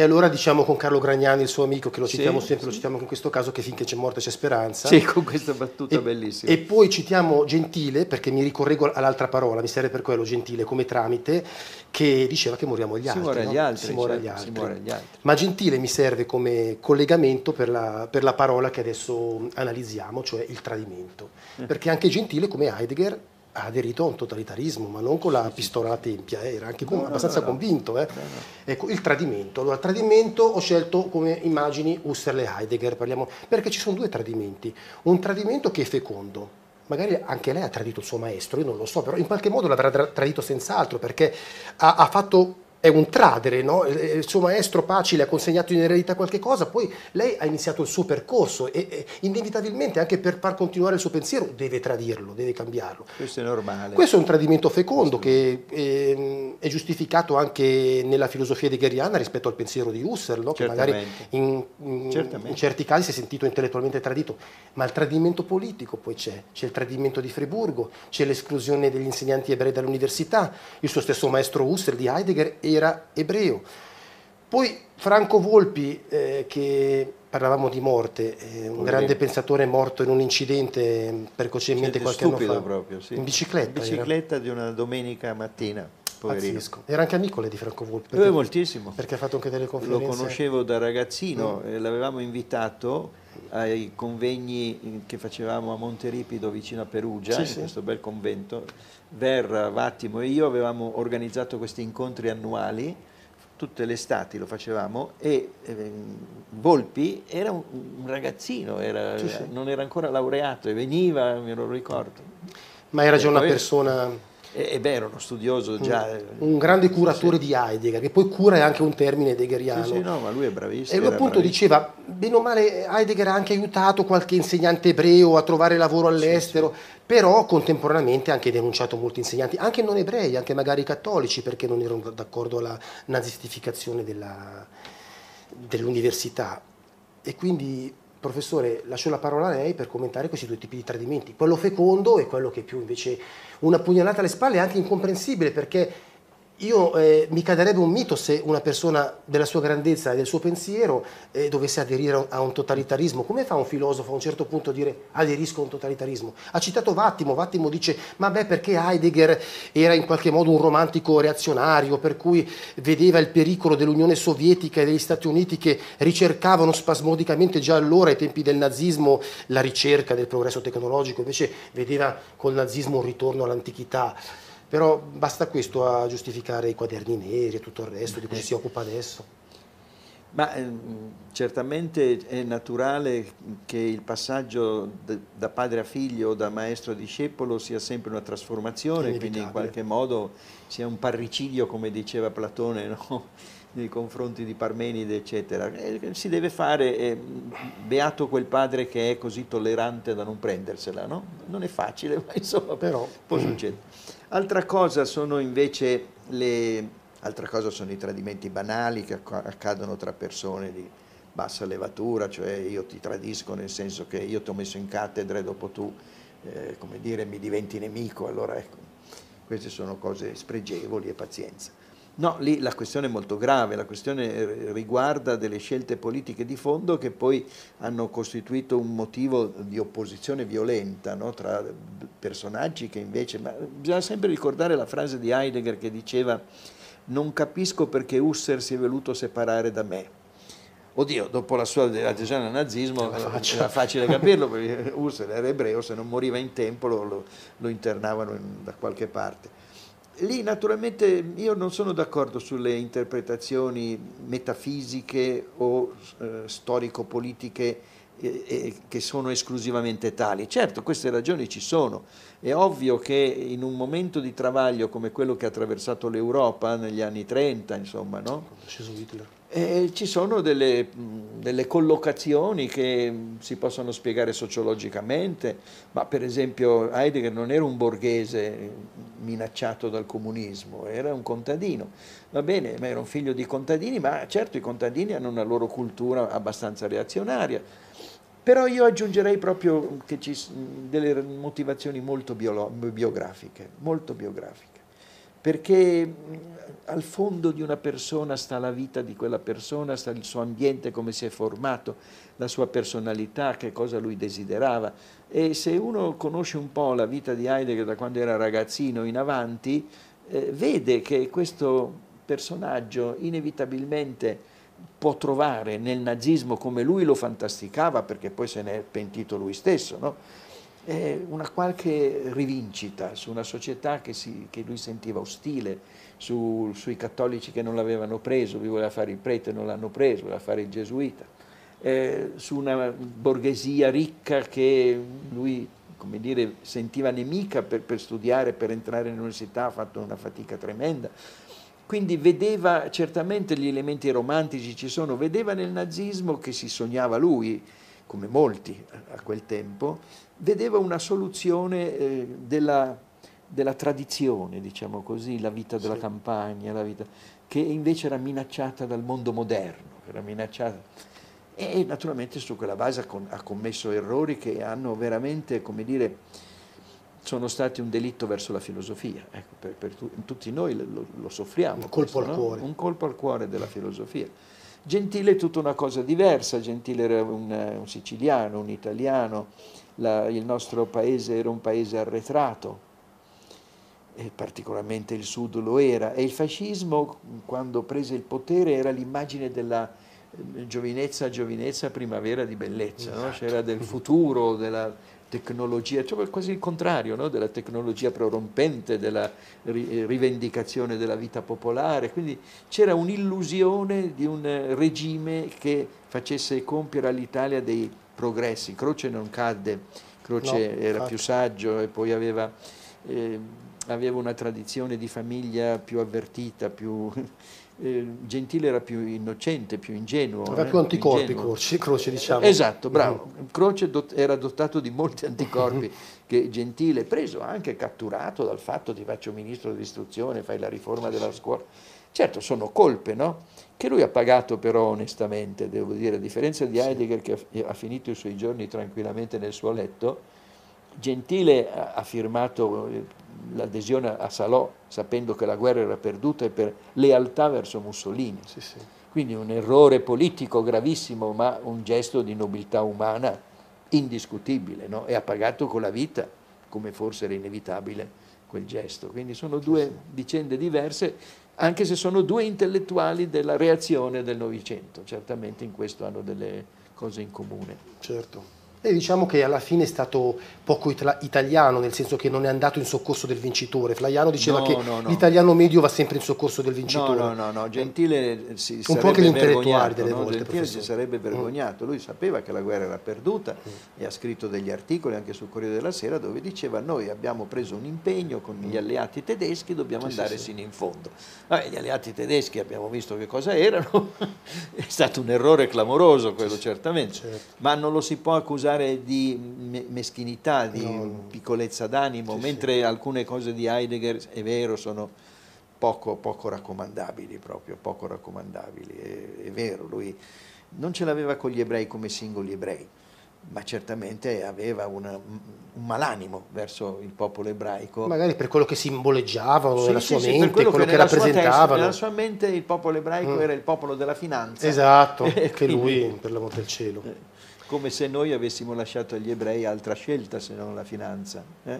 E allora diciamo con Carlo Gragnani, il suo amico, che lo citiamo sì, sempre, sì. lo citiamo in questo caso, che finché c'è morte c'è speranza. Sì, con questa battuta e, bellissima. E poi citiamo Gentile, perché mi ricorreggo all'altra parola, mi serve per quello Gentile come tramite, che diceva che moriamo agli si altri. Muore agli no? altri si, muore certo, agli altri. si muore agli altri. Ma Gentile mi serve come collegamento per la, per la parola che adesso analizziamo, cioè il tradimento. Eh. Perché anche Gentile, come Heidegger, ha aderito a un totalitarismo, ma non con la pistola alla tempia, eh, era anche no, abbastanza no, no, convinto. Eh. Ecco, il tradimento. Allora, tradimento ho scelto come immagini Husserl e Heidegger, parliamo, perché ci sono due tradimenti. Un tradimento che è fecondo, magari anche lei ha tradito il suo maestro, io non lo so, però in qualche modo l'avrà tradito senz'altro, perché ha, ha fatto è un tradere, no? il suo maestro Paci le ha consegnato in eredità qualche cosa, poi lei ha iniziato il suo percorso e, e, inevitabilmente anche per far continuare il suo pensiero deve tradirlo, deve cambiarlo. Questo è normale. Questo è un tradimento fecondo che è, ehm, è, giustificato anche nella filosofia heideggeriana rispetto al pensiero di Husserl, no? che magari in, in, in, certi casi si è sentito intellettualmente tradito, ma il tradimento politico poi c'è, c'è il tradimento di Friburgo, c'è l'esclusione degli insegnanti ebrei dall'università, il suo stesso maestro Husserl di Heidegger era ebreo. Poi Franco Volpi, eh, che parlavamo di morte, eh, un grande pensatore morto in un incidente precocemente qualche anno fa. proprio, sì. In bicicletta. In bicicletta era. di una domenica mattina. Poverino. Pazzesco. Era anche amico lei di Franco Volpi. Perché, moltissimo. Perché ha fatto anche delle conferenze. Lo conoscevo da ragazzino, mm. l'avevamo invitato ai convegni che facevamo a Monteripido vicino a Perugia, sì, in sì. questo bel convento, Verra, Vattimo e io avevamo organizzato questi incontri annuali, tutte le estati lo facevamo e eh, Volpi era un, un ragazzino, era, sì, non era ancora laureato e veniva, me lo ricordo. Ma era già una persona è vero, uno studioso già... Un, un grande curatore sì, sì. di Heidegger, che poi cura è anche un termine heideggeriano. Sì, sì, no, ma lui è bravissimo. E lui appunto bravissimo. diceva, bene o male Heidegger ha anche aiutato qualche insegnante ebreo a trovare lavoro all'estero, però contemporaneamente ha anche denunciato molti insegnanti, anche non ebrei, anche magari cattolici, perché non erano d'accordo alla nazistificazione della, dell'università. E quindi Professore, lascio la parola a lei per commentare questi due tipi di tradimenti, quello fecondo e quello che più invece una pugnalata alle spalle, è anche incomprensibile perché io eh, mi caderebbe un mito se una persona della sua grandezza e del suo pensiero eh, dovesse aderire a un totalitarismo. Come fa un filosofo a un certo punto a dire aderisco a un totalitarismo? Ha citato Vattimo, Vattimo dice ma beh perché Heidegger era in qualche modo un romantico reazionario per cui vedeva il pericolo dell'Unione Sovietica e degli Stati Uniti che ricercavano spasmodicamente già allora ai tempi del nazismo la ricerca del progresso tecnologico, invece vedeva col nazismo un ritorno all'antichità. Però basta questo a giustificare i quaderni neri e tutto il resto di cui si occupa adesso. Ma eh, certamente è naturale che il passaggio da padre a figlio, da maestro a discepolo sia sempre una trasformazione, quindi in qualche modo sia un parricidio, come diceva Platone, no? nei confronti di Parmenide, eccetera. E si deve fare, eh, beato quel padre che è così tollerante da non prendersela, no? Non è facile, ma insomma Però, può succedere. Altra cosa sono invece le, altra cosa sono i tradimenti banali che accadono tra persone di bassa levatura, cioè io ti tradisco nel senso che io ti ho messo in cattedra e dopo tu, eh, come dire, mi diventi nemico, allora ecco, queste sono cose spregevoli e pazienza. No, lì la questione è molto grave, la questione riguarda delle scelte politiche di fondo che poi hanno costituito un motivo di opposizione violenta no? tra personaggi che invece... Ma bisogna sempre ricordare la frase di Heidegger che diceva non capisco perché Husserl si è voluto separare da me. Oddio, dopo la sua adesione al nazismo era facile capirlo perché Husserl era ebreo, se non moriva in tempo lo, lo internavano in, da qualche parte. Lì naturalmente io non sono d'accordo sulle interpretazioni metafisiche o eh, storico-politiche eh, eh, che sono esclusivamente tali. Certo, queste ragioni ci sono. È ovvio che in un momento di travaglio come quello che ha attraversato l'Europa negli anni 30, insomma, no? Eh, ci sono delle, delle, collocazioni che si possono spiegare sociologicamente, ma per esempio Heidegger non era un borghese minacciato dal comunismo, era un contadino. Va bene, ma era un figlio di contadini, ma certo i contadini hanno una loro cultura abbastanza reazionaria. Però io aggiungerei proprio ci delle motivazioni molto biografiche, molto biografiche perché al fondo di una persona sta la vita di quella persona, sta il suo ambiente, come si è formato, la sua personalità, che cosa lui desiderava. E se uno conosce un po' la vita di Heidegger da quando era ragazzino in avanti, eh, vede che questo personaggio inevitabilmente può trovare nel nazismo come lui lo fantasticava, perché poi se ne è pentito lui stesso, no? Una qualche rivincita su una società che, si, che lui sentiva ostile, su, sui cattolici che non l'avevano preso, lui voleva fare il prete, non l'hanno preso, voleva fare il gesuita, eh, su una borghesia ricca che lui come dire, sentiva nemica per, per studiare, per entrare all'università, ha fatto una fatica tremenda. Quindi vedeva, certamente gli elementi romantici ci sono, vedeva nel nazismo che si sognava lui, come molti a quel tempo, vedeva una soluzione eh, della, della, tradizione, diciamo così, la vita della sì. campagna, la vita, che invece era minacciata dal mondo moderno, era minacciata. E naturalmente su quella base ha commesso errori che hanno veramente, come dire, sono stati un delitto verso la filosofia. Ecco, per, per tu, tutti noi lo, lo soffriamo. Un colpo questo, al no? cuore. Un colpo al cuore della filosofia. Gentile è tutta una cosa diversa, Gentile era un, un siciliano, un italiano, la, il nostro paese era un paese arretrato, e particolarmente il sud lo era, e il fascismo quando prese il potere era l'immagine della, eh, giovinezza, giovinezza, primavera di bellezza, esatto. no? c'era del futuro, della tecnologia, cioè quasi il contrario no? della tecnologia prorompente, della rivendicazione della vita popolare, quindi c'era un'illusione di un regime che facesse compiere all'Italia dei progressi. Croce non cadde, Croce no, era infatti. più saggio e poi aveva, eh, aveva una tradizione di famiglia più avvertita, più eh, Gentile era più innocente, più ingenuo. Aveva eh, più anticorpi Croce, Croce, diciamo. Esatto, bravo. Mm. Croce dot, era dotato di molti anticorpi che Gentile, preso anche catturato dal fatto ti faccio ministro dell'istruzione, fai la riforma della scuola. Certo, sono colpe, no? Che lui ha pagato però onestamente, devo dire, a differenza di Heidegger che ha finito i suoi giorni tranquillamente nel suo letto, Gentile ha firmato eh, l'adesione a Salò sapendo che la guerra era perduta e per lealtà verso Mussolini. Sì, sì. Quindi un errore politico gravissimo, ma un gesto di nobiltà umana indiscutibile, no? e ha pagato con la vita, come forse era inevitabile quel gesto. Quindi sono due vicende diverse, anche se sono due intellettuali della reazione del Novecento, certamente in questo hanno delle cose in comune. Certo. E diciamo che alla fine è stato poco italiano, nel senso che non è andato in soccorso del vincitore. Flaiano diceva no, che no, no. l'italiano medio va sempre in soccorso del vincitore. No, no, no, Gentile si Un sarebbe po' anche l'intellettuale delle volte. Gentile professore. si sarebbe mm. vergognato. Lui sapeva che la guerra era perduta mm. e ha scritto degli articoli anche sul Corriere della Sera dove diceva noi abbiamo preso un impegno con gli alleati tedeschi, dobbiamo sì, andare sì, sino in fondo. Vabbè, gli alleati tedeschi abbiamo visto che cosa erano, è stato un errore clamoroso quello certamente, certo. ma non lo si può accusare di meschinità, di no, piccolezza d'animo, sì, mentre sì. alcune cose di Heidegger, è vero, sono poco, poco raccomandabili proprio, poco raccomandabili, è, è vero, lui non ce l'aveva con gli ebrei come singoli ebrei, ma certamente aveva una, un malanimo verso il popolo ebraico. Magari per quello che simboleggiavano sì, nella sua sì, mente, quello, quello che, che rappresentavano. nella sua mente il popolo ebraico mm. era il popolo della finanza. Esatto, che lui, per l'amor del cielo. Come se noi avessimo lasciato agli ebrei altra scelta se non la finanza. Eh?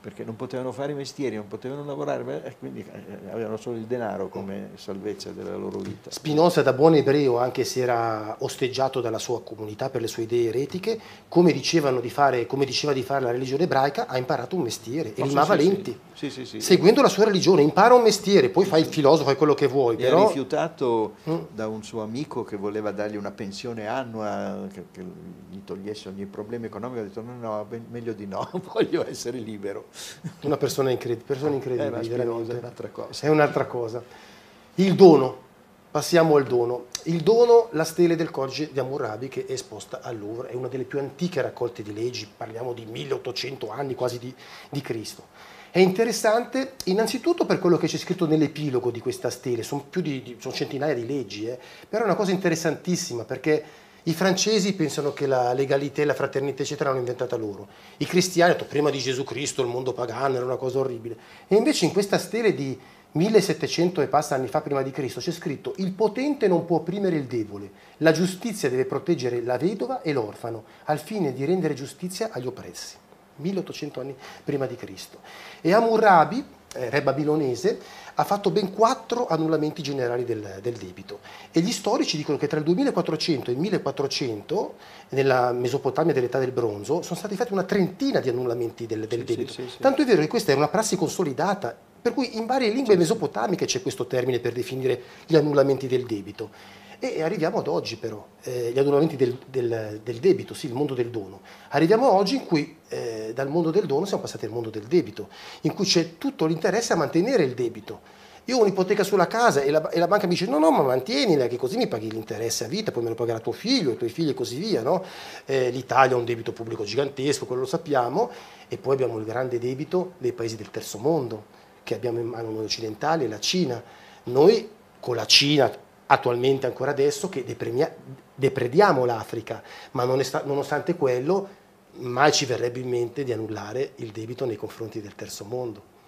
Perché non potevano fare i mestieri, non potevano lavorare, e quindi eh, avevano solo il denaro come salvezza della loro vita. Spinoza da buon ebreo, anche se era osteggiato dalla sua comunità per le sue idee eretiche, come, di fare, come diceva di fare la religione ebraica, ha imparato un mestiere, oh, Elima sì, Valenti. Sì, sì, seguendo la sua religione, impara un mestiere, poi fai il filosofo, fai quello che vuoi. E però... ha rifiutato mm. da un suo amico che voleva dargli una pensione annua, che, che gli togliesse ogni problema economico, ha detto no, no, meglio di no, voglio essere libero. Una persona, incredib persona incredibile, eh, veramente. È un'altra cosa. È un'altra cosa. Il dono, passiamo al dono. Il dono, la stele del codice di Hammurabi che è esposta al Louvre, è una delle più antiche raccolte di leggi, parliamo di 1800 anni quasi di, di Cristo. È interessante innanzitutto per quello che c'è scritto nell'epilogo di questa stele, sono, più di, di, sono centinaia di leggi, eh? però è una cosa interessantissima perché i francesi pensano che la legalità, la fraternità, eccetera, l'hanno inventata loro. I cristiani, detto, prima di Gesù Cristo, il mondo pagano era una cosa orribile. E invece in questa stele di 1700 e passa anni fa prima di Cristo c'è scritto il potente non può opprimere il debole, la giustizia deve proteggere la vedova e l'orfano, al fine di rendere giustizia agli oppressi. 1800 anni prima di Cristo. E Hammurabi, eh, re babilonese, ha fatto ben quattro annullamenti generali del, del, debito e gli storici dicono che tra il 2400 e il 1400 nella Mesopotamia dell'età del bronzo sono stati fatti una trentina di annullamenti del, del sì, debito. Sì, sì, Tanto è vero che questa è una prassi consolidata, per cui in varie lingue mesopotamiche c'è questo termine per definire gli annullamenti del debito. E arriviamo ad oggi però, eh, gli annullamenti del, del, del, debito, sì, il mondo del dono. Arriviamo oggi in cui eh, dal mondo del dono siamo passati al mondo del debito, in cui c'è tutto l'interesse a mantenere il debito. Io ho un'ipoteca sulla casa e la, e la, banca mi dice no, no, ma mantienila che così mi paghi l'interesse a vita, poi me lo pagherà tuo figlio, i tuoi figli e così via. No? Eh, L'Italia ha un debito pubblico gigantesco, quello lo sappiamo, e poi abbiamo il grande debito dei paesi del terzo mondo, che abbiamo in mano noi occidentali, la Cina. Noi con la Cina attualmente ancora adesso che deprediamo l'Africa, ma nonostante quello mai ci verrebbe in mente di annullare il debito nei confronti del terzo mondo.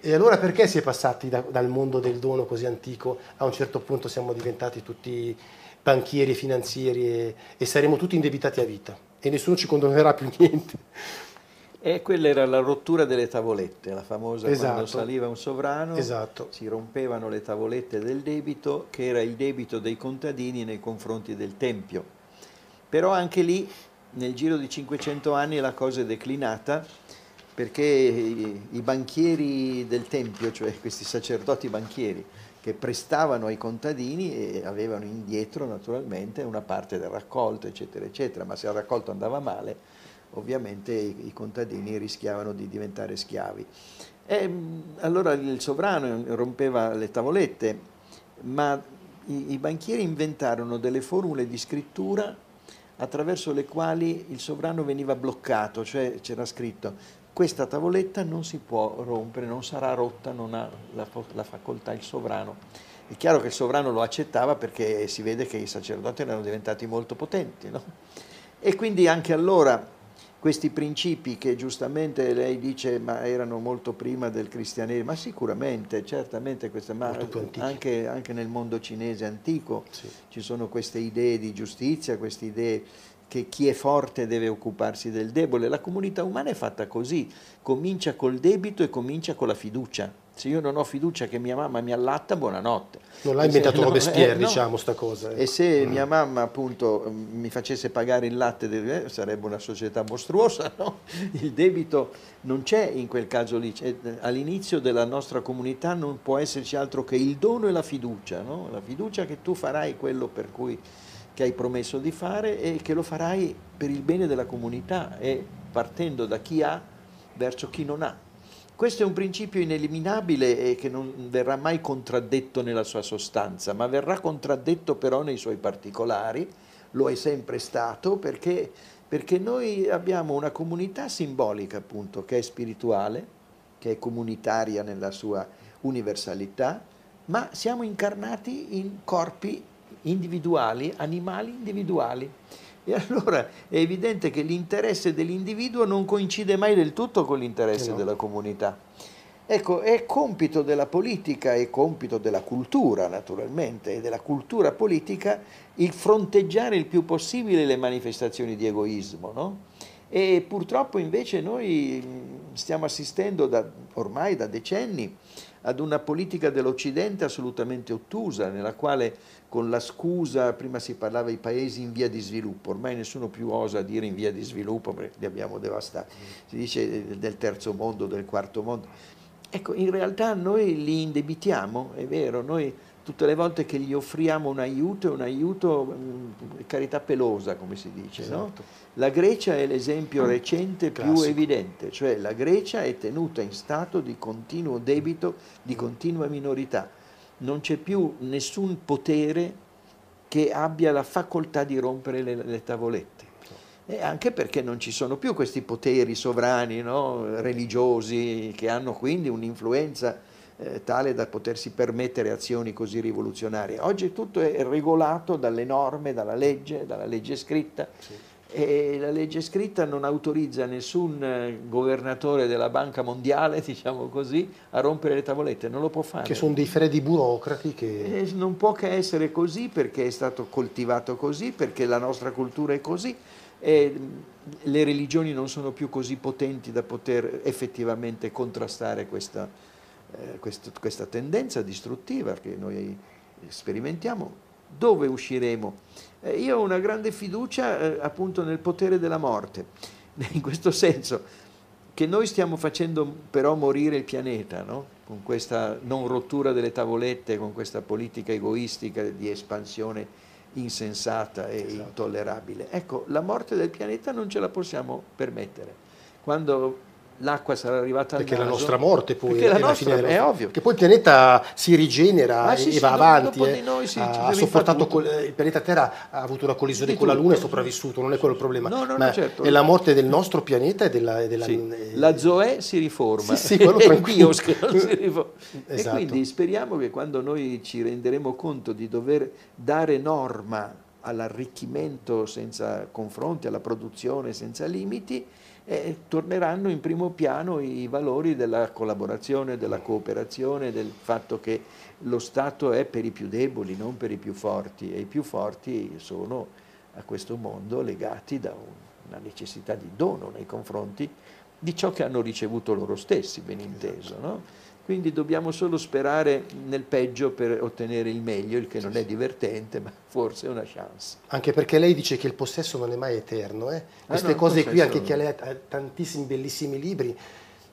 E allora perché si è passati da, dal mondo del dono così antico a un certo punto siamo diventati tutti banchieri e finanzieri e, e saremo tutti indebitati a vita e nessuno ci condonerà più niente? E quella era la rottura delle tavolette, la famosa Esatto. quando saliva un sovrano, Esatto. si rompevano le tavolette del debito, che era il debito dei contadini nei confronti del Tempio. Però anche lì, nel giro di 500 anni, la cosa è declinata perché i banchieri del Tempio, cioè questi sacerdoti banchieri, che prestavano ai contadini e avevano indietro naturalmente una parte del raccolto, eccetera, eccetera, ma se il raccolto andava male, ovviamente i, contadini rischiavano di diventare schiavi. E, mh, allora il sovrano rompeva le tavolette, ma i, i banchieri inventarono delle formule di scrittura attraverso le quali il sovrano veniva bloccato, cioè c'era scritto questa tavoletta non si può rompere, non sarà rotta, non ha la, la facoltà il sovrano. È chiaro che il sovrano lo accettava perché si vede che i sacerdoti erano diventati molto potenti, no? E quindi anche allora questi principi che giustamente lei dice ma erano molto prima del cristianesimo, ma sicuramente, certamente, queste, ma anche, anche nel mondo cinese antico Sì. ci sono queste idee di giustizia, queste idee che chi è forte deve occuparsi del debole. La comunità umana è fatta così, comincia col debito e comincia con la fiducia. Se io non ho fiducia che mia mamma mi allatta, buonanotte. Non l'ha E inventato no, Robespierre, eh, diciamo, sta cosa. E ecco. se mia mamma appunto mm, mi facesse pagare il latte, del- eh, sarebbe una società mostruosa, no? Il debito non c'è in quel caso lì. C'è- all'inizio della nostra comunità non può esserci altro che il dono e la fiducia, no? La fiducia che tu farai quello per cui che hai promesso di fare e che lo farai per il bene della comunità e partendo da chi ha verso chi non ha. Questo è un principio ineliminabile e che non verrà mai contraddetto nella sua sostanza, ma verrà contraddetto però nei suoi particolari, lo è sempre stato perché, perché noi abbiamo una comunità simbolica appunto che è spirituale, che è comunitaria nella sua universalità, ma siamo incarnati in corpi individuali, animali individuali. E allora è evidente che l'interesse dell'individuo non coincide mai del tutto con l'interesse no. della comunità. Ecco, è compito della politica e compito della cultura, naturalmente, e della cultura politica il fronteggiare il più possibile le manifestazioni di egoismo, no? E purtroppo invece noi stiamo assistendo da, ormai da decenni ad una politica dell'Occidente assolutamente ottusa, nella quale con la scusa, prima si parlava di paesi in via di sviluppo, ormai nessuno più osa dire in via di sviluppo perché li abbiamo devastati, si dice del terzo mondo, del quarto mondo. Ecco, in realtà noi li indebitiamo, è vero, noi tutte le volte che gli offriamo un aiuto, è un aiuto mh, carità pelosa, come si dice, no? Esatto. La Grecia è l'esempio recente più Classico. evidente, cioè la Grecia è tenuta in stato di continuo debito, di continua minorità. Non c'è più nessun potere che abbia la facoltà di rompere le, le tavolette. E anche perché non ci sono più questi poteri sovrani, no? religiosi, che hanno quindi un'influenza eh, tale da potersi permettere azioni così rivoluzionarie. Oggi tutto è regolato dalle norme, dalla legge, dalla legge scritta e la legge scritta non autorizza nessun eh, governatore della Banca Mondiale, diciamo così, a rompere le tavolette, non lo può fare. Che sono dei freddi burocrati che... Eh, non può che essere così perché è stato coltivato così, perché la nostra cultura è così e mh, le religioni non sono più così potenti da poter effettivamente contrastare questa, eh, questo- questa tendenza distruttiva che noi sperimentiamo. Dove usciremo? Eh, io ho una grande fiducia eh, appunto nel potere della morte, in questo senso che noi stiamo facendo però morire il pianeta, no? con questa non rottura delle tavolette, con questa politica egoistica di espansione insensata e Esatto. intollerabile. Ecco, la morte del pianeta non ce la possiamo permettere. Quando l'acqua sarà arrivata al Perché la naso- nostra morte poi perché la è la nostra- fine della è nostra- ovvio. Che poi il pianeta si rigenera Ah, e, sì, e sì, va avanti. eh. noi ci ha sopportato col- il pianeta Terra ha avuto una collisione con la Luna e è sopravvissuto, non è quello il problema. No, no, no, certo. è la morte del nostro pianeta e della... e della- Sì, eh, La Zoe si riforma, Sì, sì, quello tranquillo. Si riforma. Esatto. E quindi speriamo che quando noi ci renderemo conto di dover dare norma all'arricchimento senza confronti, alla produzione senza limiti, eh, torneranno in primo piano i valori della collaborazione, della cooperazione, del fatto che lo Stato è per i più deboli, non per i più forti, e i più forti sono a questo mondo legati da un- una necessità di dono nei confronti di ciò che hanno ricevuto loro stessi, ben inteso. No? Quindi dobbiamo solo sperare nel peggio per ottenere il meglio, il che non è divertente, ma forse è una chance. Anche perché lei dice che il possesso non è mai eterno. Eh? Queste ah, no, cose qui, anche che lei ha tantissimi bellissimi libri,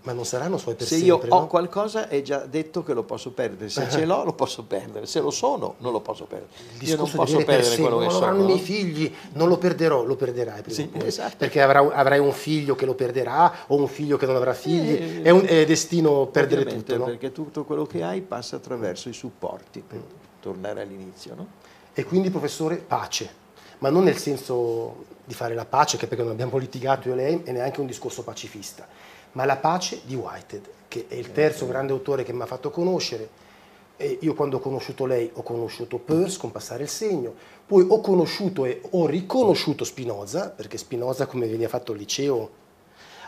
ma non saranno suoi per se sempre. Se io ho qualcosa è già detto che lo posso perdere, se ce l'ho lo posso perdere, se lo sono non lo posso perdere. Il io non posso perdere per quello che sono. Non i miei figli, non lo perderò, lo perderai sì, esatto. Perché avrà, avrai un figlio che lo perderà o un figlio che non avrà figli, eh, è, un, è, destino perdere tutto. No? Perché tutto quello che hai passa attraverso i supporti, per tornare all'inizio. No? E quindi professore, pace ma non nel senso di fare la pace, che perché non abbiamo litigato io e lei, e neanche un discorso pacifista, ma La pace di Whitehead, che è il terzo grande autore che mi ha fatto conoscere. E io quando ho conosciuto lei ho conosciuto Peirce con passare il segno, poi ho conosciuto e ho riconosciuto Spinoza, perché Spinoza come veniva fatto al liceo,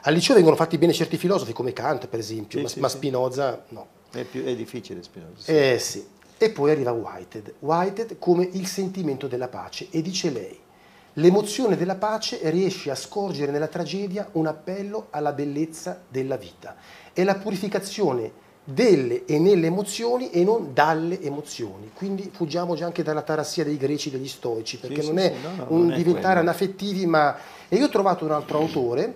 al liceo vengono fatti bene certi filosofi come Kant per esempio, sì, ma, sì, ma, Spinoza no. È, più, è difficile Spinoza. Sì. Eh sì. E poi arriva Whitehead, Whitehead come il sentimento della pace e dice lei, L'emozione della pace riesce a scorgere nella tragedia un appello alla bellezza della vita. È la purificazione delle e nelle emozioni e non dalle emozioni. Quindi fuggiamo già anche dalla tarassia dei greci, degli stoici, perché sì, non sì, è sì, no, no, un non diventare è anaffettivi, ma... E io ho trovato un altro autore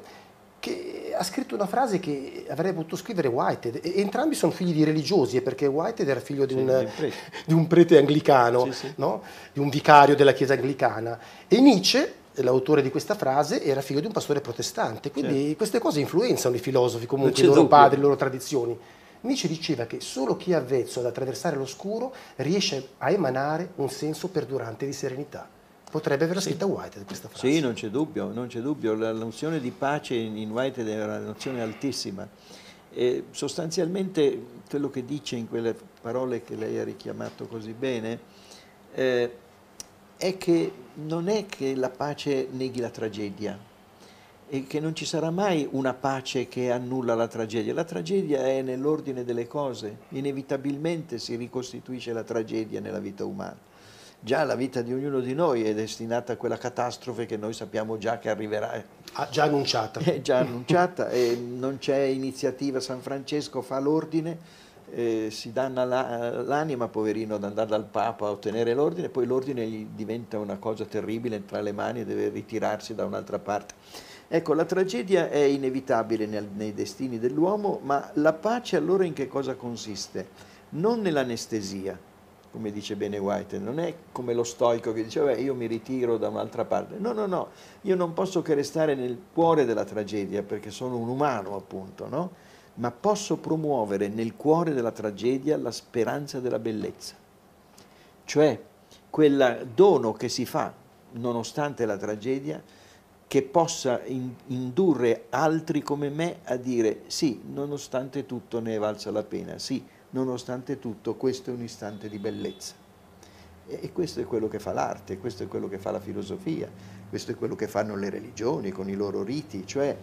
che ha scritto una frase che avrei potuto scrivere Whitehead. E entrambi sono figli di religiosi, perché Whitehead era figlio di, un, di un, prete anglicano, sì, sì. No? di un vicario della chiesa anglicana. E Nietzsche, l'autore di questa frase, era figlio di un pastore protestante. Quindi certo. queste cose influenzano i filosofi, comunque i loro dubbio. padri, le loro tradizioni. Nietzsche diceva che solo chi è avvezzo ad attraversare l'oscuro riesce a emanare un senso perdurante di serenità. Potrebbe aver scritta sì. Whitehead questa frase. Sì, non c'è dubbio, non c'è dubbio. La nozione di pace in Whitehead è una nozione altissima. E sostanzialmente quello che dice in quelle parole che lei ha richiamato così bene eh, è che non è che la pace neghi la tragedia e che non ci sarà mai una pace che annulla la tragedia. La tragedia è nell'ordine delle cose, inevitabilmente si ricostituisce la tragedia nella vita umana già la vita di ognuno di noi è destinata a quella catastrofe che noi sappiamo già che arriverà. Ah, già annunciata. È già annunciata e non c'è iniziativa, San Francesco fa l'ordine, eh, si danna l'anima, poverino, ad andare dal Papa a ottenere l'ordine, poi l'ordine gli diventa una cosa terribile tra le mani e deve ritirarsi da un'altra parte. Ecco, la tragedia è inevitabile nel, nei destini dell'uomo, ma la pace allora in che cosa consiste? Non nell'anestesia, come dice bene White, non è come lo stoico che dice io mi ritiro da un'altra parte. No, no, no, io non posso che restare nel cuore della tragedia perché sono un umano appunto, no? Ma posso promuovere nel cuore della tragedia la speranza della bellezza. Cioè quel dono che si fa nonostante la tragedia che possa in, indurre altri come me a dire sì, nonostante tutto ne è valsa la pena, sì, nonostante tutto questo è un istante di bellezza. E questo è quello che fa l'arte, questo è quello che fa la filosofia, questo è quello che fanno le religioni con i loro riti, cioè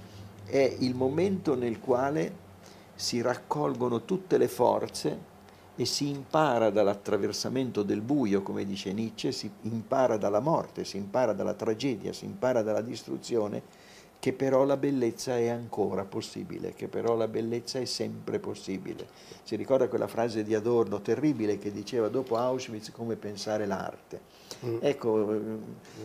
è il momento nel quale si raccolgono tutte le forze e si impara dall'attraversamento del buio, come dice Nietzsche, si impara dalla morte, si impara dalla tragedia, si impara dalla distruzione che però la bellezza è ancora possibile, che però la bellezza è sempre possibile. Si ricorda quella frase di Adorno terribile che diceva dopo Auschwitz come pensare l'arte. Mm. Ecco, eh,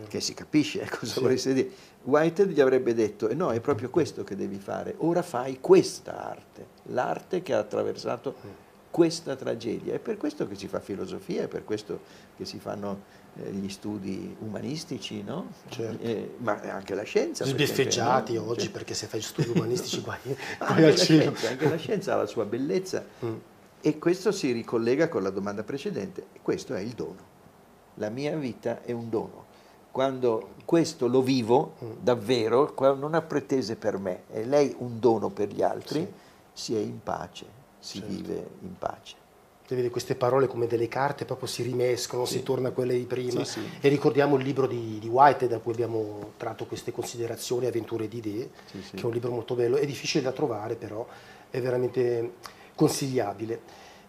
che si capisce eh, cosa sì. vorreste dire. Whitehead gli avrebbe detto, eh no, è proprio questo che devi fare, ora fai questa arte, l'arte che ha attraversato mm. Questa tragedia. È per questo che si fa filosofia, è per questo che si fanno eh, gli studi umanistici, no? certo. eh, ma anche la scienza. Sbieffeggiati no? oggi cioè... perché se fai studi umanistici guai, guai al cielo. Scienza, anche la scienza ha la sua bellezza mm. e questo si ricollega con la domanda precedente. Questo è il dono. La mia vita è un dono. Quando questo lo vivo mm. davvero, non ha pretese per me, è lei un dono per gli altri, sì. si è in pace, si certo. vive in pace vede queste parole come delle carte, proprio si rimescono, sì. si torna a quelle di prima. Sì, sì. E ricordiamo il libro di, di White da cui abbiamo tratto queste considerazioni, Avventure di idee, che è un libro molto bello, è difficile da trovare però, è veramente consigliabile.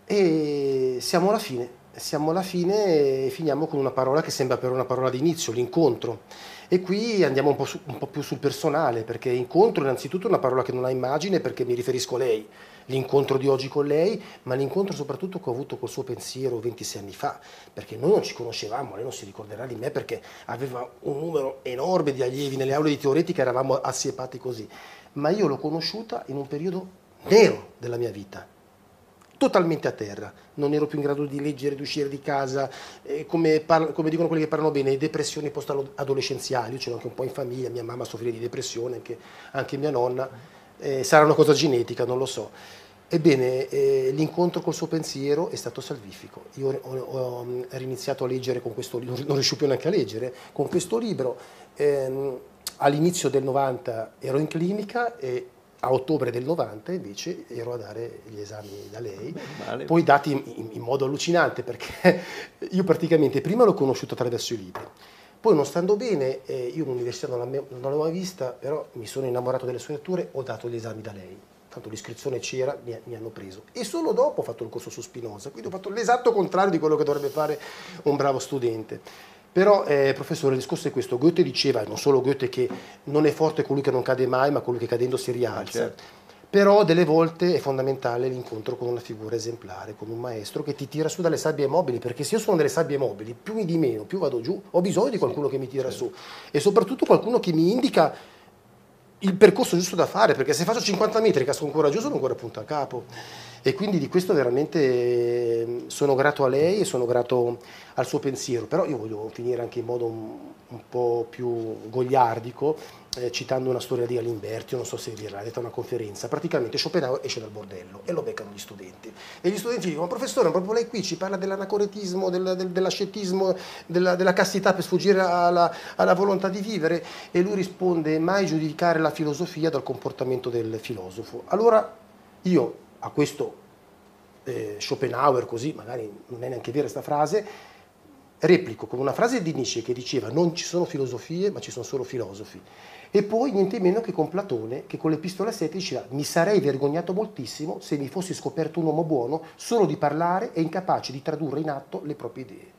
E siamo alla fine siamo alla fine e finiamo con una parola che sembra per una parola d'inizio, l'incontro. E qui andiamo un po, su, un po' più sul personale, perché incontro innanzitutto è una parola che non ha immagine perché mi riferisco a lei, l'incontro di oggi con lei, ma l'incontro soprattutto che ho avuto col suo pensiero 26 anni fa, perché noi non ci conoscevamo, lei non si ricorderà di me perché aveva un numero enorme di allievi nelle aule di teoretica, eravamo assiepati così, ma io l'ho conosciuta in un periodo nero della mia vita, totalmente a terra, non ero più in grado di leggere, di uscire di casa, eh, come, parla, come, dicono quelli che parlano bene, depressioni post-adolescenziali, io c'ero anche un po' in famiglia, mia mamma soffriva di depressione, anche, anche mia nonna, eh, sarà una cosa genetica, non lo so. Ebbene, eh, l'incontro col suo pensiero è stato salvifico. Io ho, ho, ho riniziato a leggere con questo libro, non riuscivo più neanche a leggere, con questo libro. Ehm, all'inizio del 90 ero in clinica e a ottobre del 90 invece ero a dare gli esami da lei, Beh, poi dati in, in, modo allucinante perché io praticamente prima l'ho conosciuto attraverso i libri, poi non stando bene, eh, io l'università non, non l'avevo mai vista, però mi sono innamorato delle sue letture, ho dato gli esami da lei, tanto l'iscrizione c'era, mi, mi, hanno preso. E solo dopo ho fatto il corso su Spinoza, quindi ho fatto l'esatto contrario di quello che dovrebbe fare un bravo studente. Però, eh, professore, il discorso è questo. Goethe diceva, e non solo Goethe, che non è forte colui che non cade mai, ma colui che cadendo si rialza. Certo. Però delle volte è fondamentale l'incontro con una figura esemplare, con un maestro che ti tira su dalle sabbie mobili, perché se io sono delle sabbie mobili, più mi di meno, più vado giù, ho bisogno di qualcuno che mi tira su e soprattutto qualcuno che mi indica il percorso giusto da fare, perché se faccio 50 metri casco ancora giù sono ancora punto a capo. E quindi di questo veramente ehm, sono grato a lei e sono grato al suo pensiero, però io voglio finire anche in modo un, un po' più gogliardico, eh, citando una storia di Alimberti, non so se vi l'ha detta una conferenza, praticamente Schopenhauer esce dal bordello e lo beccano gli studenti. E gli studenti dicono, professore, proprio lei qui ci parla dell'anacoretismo, del, del, dell'ascetismo, della, della, castità per sfuggire alla, alla volontà di vivere, e lui risponde, mai giudicare la filosofia dal comportamento del filosofo. Allora io a questo eh, Schopenhauer, così magari non è neanche vera questa frase, replico con una frase di Nietzsche che diceva non ci sono filosofie ma ci sono solo filosofi. E poi niente meno che con Platone che con l'Epistola 7 diceva mi sarei vergognato moltissimo se mi fossi scoperto un uomo buono solo di parlare e incapace di tradurre in atto le proprie idee.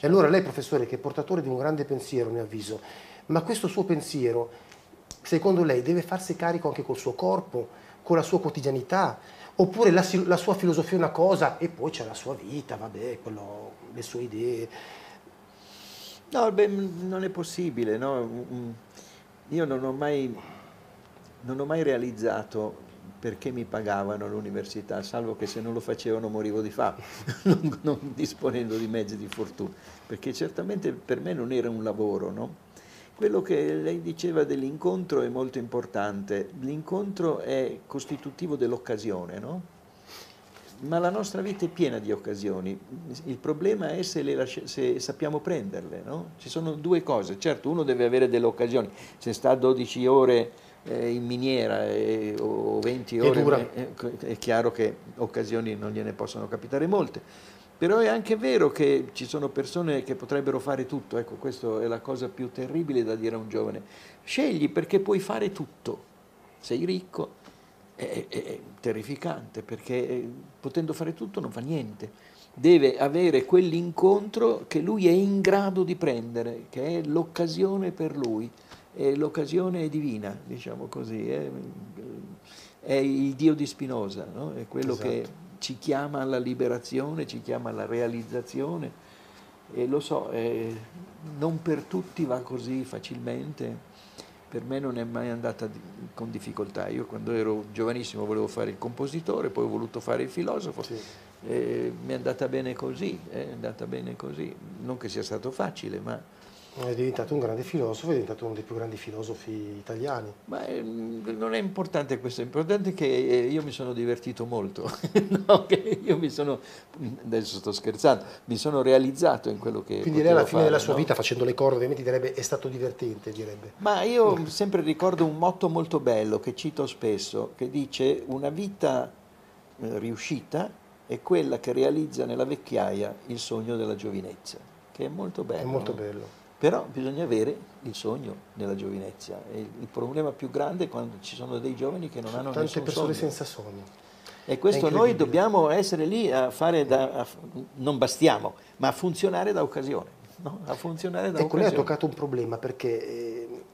E allora lei professore che è portatore di un grande pensiero, mi avviso, ma questo suo pensiero secondo lei deve farsi carico anche col suo corpo, con la sua quotidianità, oppure la, la, sua filosofia è una cosa e poi c'è la sua vita, vabbè, quello, le sue idee. No, beh, non è possibile, no? Io non ho mai, non ho mai realizzato perché mi pagavano all'università, salvo che se non lo facevano morivo di fame, non, non, disponendo di mezzi di fortuna, perché certamente per me non era un lavoro, no? Quello che lei diceva dell'incontro è molto importante. L'incontro è costitutivo dell'occasione, no? Ma la nostra vita è piena di occasioni. Il problema è se, lascia, se sappiamo prenderle, no? Ci sono due cose. Certo, uno deve avere delle occasioni. Se sta 12 ore eh, in miniera eh, o 20 ore, è, è chiaro che occasioni non gliene possono capitare molte però è anche vero che ci sono persone che potrebbero fare tutto, ecco questa è la cosa più terribile da dire a un giovane. Scegli perché puoi fare tutto, sei ricco, è, è terrificante perché eh, potendo fare tutto non fa niente. Deve avere quell'incontro che lui è in grado di prendere, che è l'occasione per lui, è l'occasione divina, diciamo così, è, è il Dio di Spinoza, no? è quello esatto. che ci chiama alla liberazione, ci chiama alla realizzazione e lo so, eh, non per tutti va così facilmente, per me non è mai andata con difficoltà. Io quando ero giovanissimo volevo fare il compositore, poi ho voluto fare il filosofo, sì. eh, mi è andata bene così, è andata bene così, non che sia stato facile, ma è diventato un grande filosofo, è diventato uno dei più grandi filosofi italiani. Ma eh, non è importante questo, è importante che eh, io mi sono divertito molto, no, io mi sono, adesso sto scherzando, mi sono realizzato in quello che Quindi lei alla fine fare, della sua no? vita facendo le corde ovviamente direbbe è stato divertente, direbbe. Ma io sempre ricordo un motto molto bello che cito spesso, che dice una vita eh, riuscita è quella che realizza nella vecchiaia il sogno della giovinezza, che è molto bello. È molto bello. Però bisogna avere il sogno nella giovinezza. E il problema più grande è quando ci sono dei giovani che non hanno Tante nessun persone sogno. senza sogno. E questo noi dobbiamo essere lì a fare da, a, non bastiamo, ma a funzionare da occasione. No? A funzionare da ecco, occasione. lei ha toccato un problema perché eh,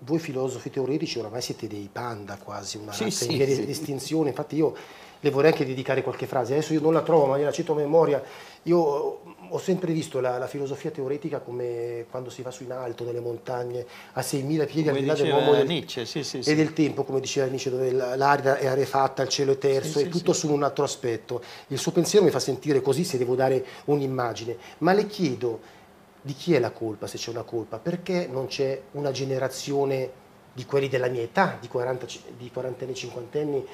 voi filosofi teoretici oramai siete dei panda quasi, una sì, razza sì, in via sì. di estinzione, infatti io le vorrei anche dedicare qualche frase, adesso io non la trovo ma gliela cito a memoria, io ho sempre visto la, la, filosofia teoretica come quando si va su in alto nelle montagne a 6.000 piedi come al di là dell'uomo del, Nietzsche, sì, sì, e del tempo, come diceva Nietzsche, dove l'aria è arefatta, il cielo è terzo, è tutto su un altro aspetto. Il suo pensiero mi fa sentire così se devo dare un'immagine, ma le chiedo di chi è la colpa, se c'è una colpa, perché non c'è una generazione di quelli della mia età, di, 40, di quarantenni, cinquantenni,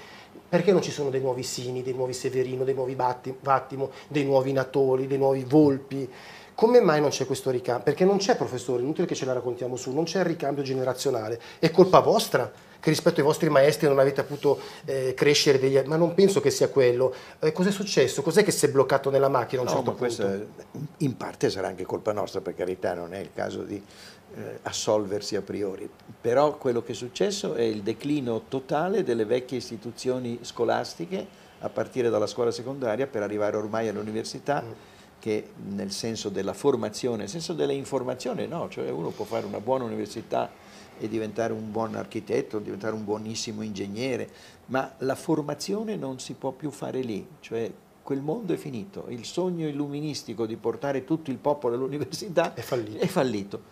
perché non ci sono dei nuovi Sini, dei nuovi Severino, dei nuovi Vattimo, dei nuovi Natoli, dei nuovi Volpi? Come mai non c'è questo ricambio? Perché non c'è, professore, inutile che ce la raccontiamo su, non c'è il ricambio generazionale. È colpa vostra che rispetto ai vostri maestri non avete potuto eh, crescere degli... Ma non penso che sia quello. Eh, cos'è successo? Cos'è che si è bloccato nella macchina a un no, certo ma punto? Questa, in parte sarà anche colpa nostra, per carità, non è il caso di eh, assolversi a priori. Però quello che è successo è il declino totale delle vecchie istituzioni scolastiche, a partire dalla scuola secondaria, per arrivare ormai all'università. Mm che nel senso della formazione, nel senso della informazione no, cioè uno può fare una buona università e diventare un buon architetto, diventare un buonissimo ingegnere, ma la formazione non si può più fare lì, cioè quel mondo è finito, il sogno illuministico di portare tutto il popolo all'università è fallito. È fallito.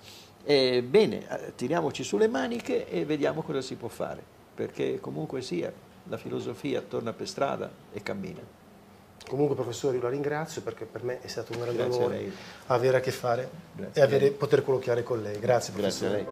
E bene, eh, tiriamoci sulle maniche e vediamo cosa si può fare, perché comunque sia, la filosofia torna per strada e cammina. Comunque professore io la ringrazio perché per me è stato un grande Grazie onore avere a che fare Grazie e avere, poter colloquiare con lei. Grazie professore. Grazie.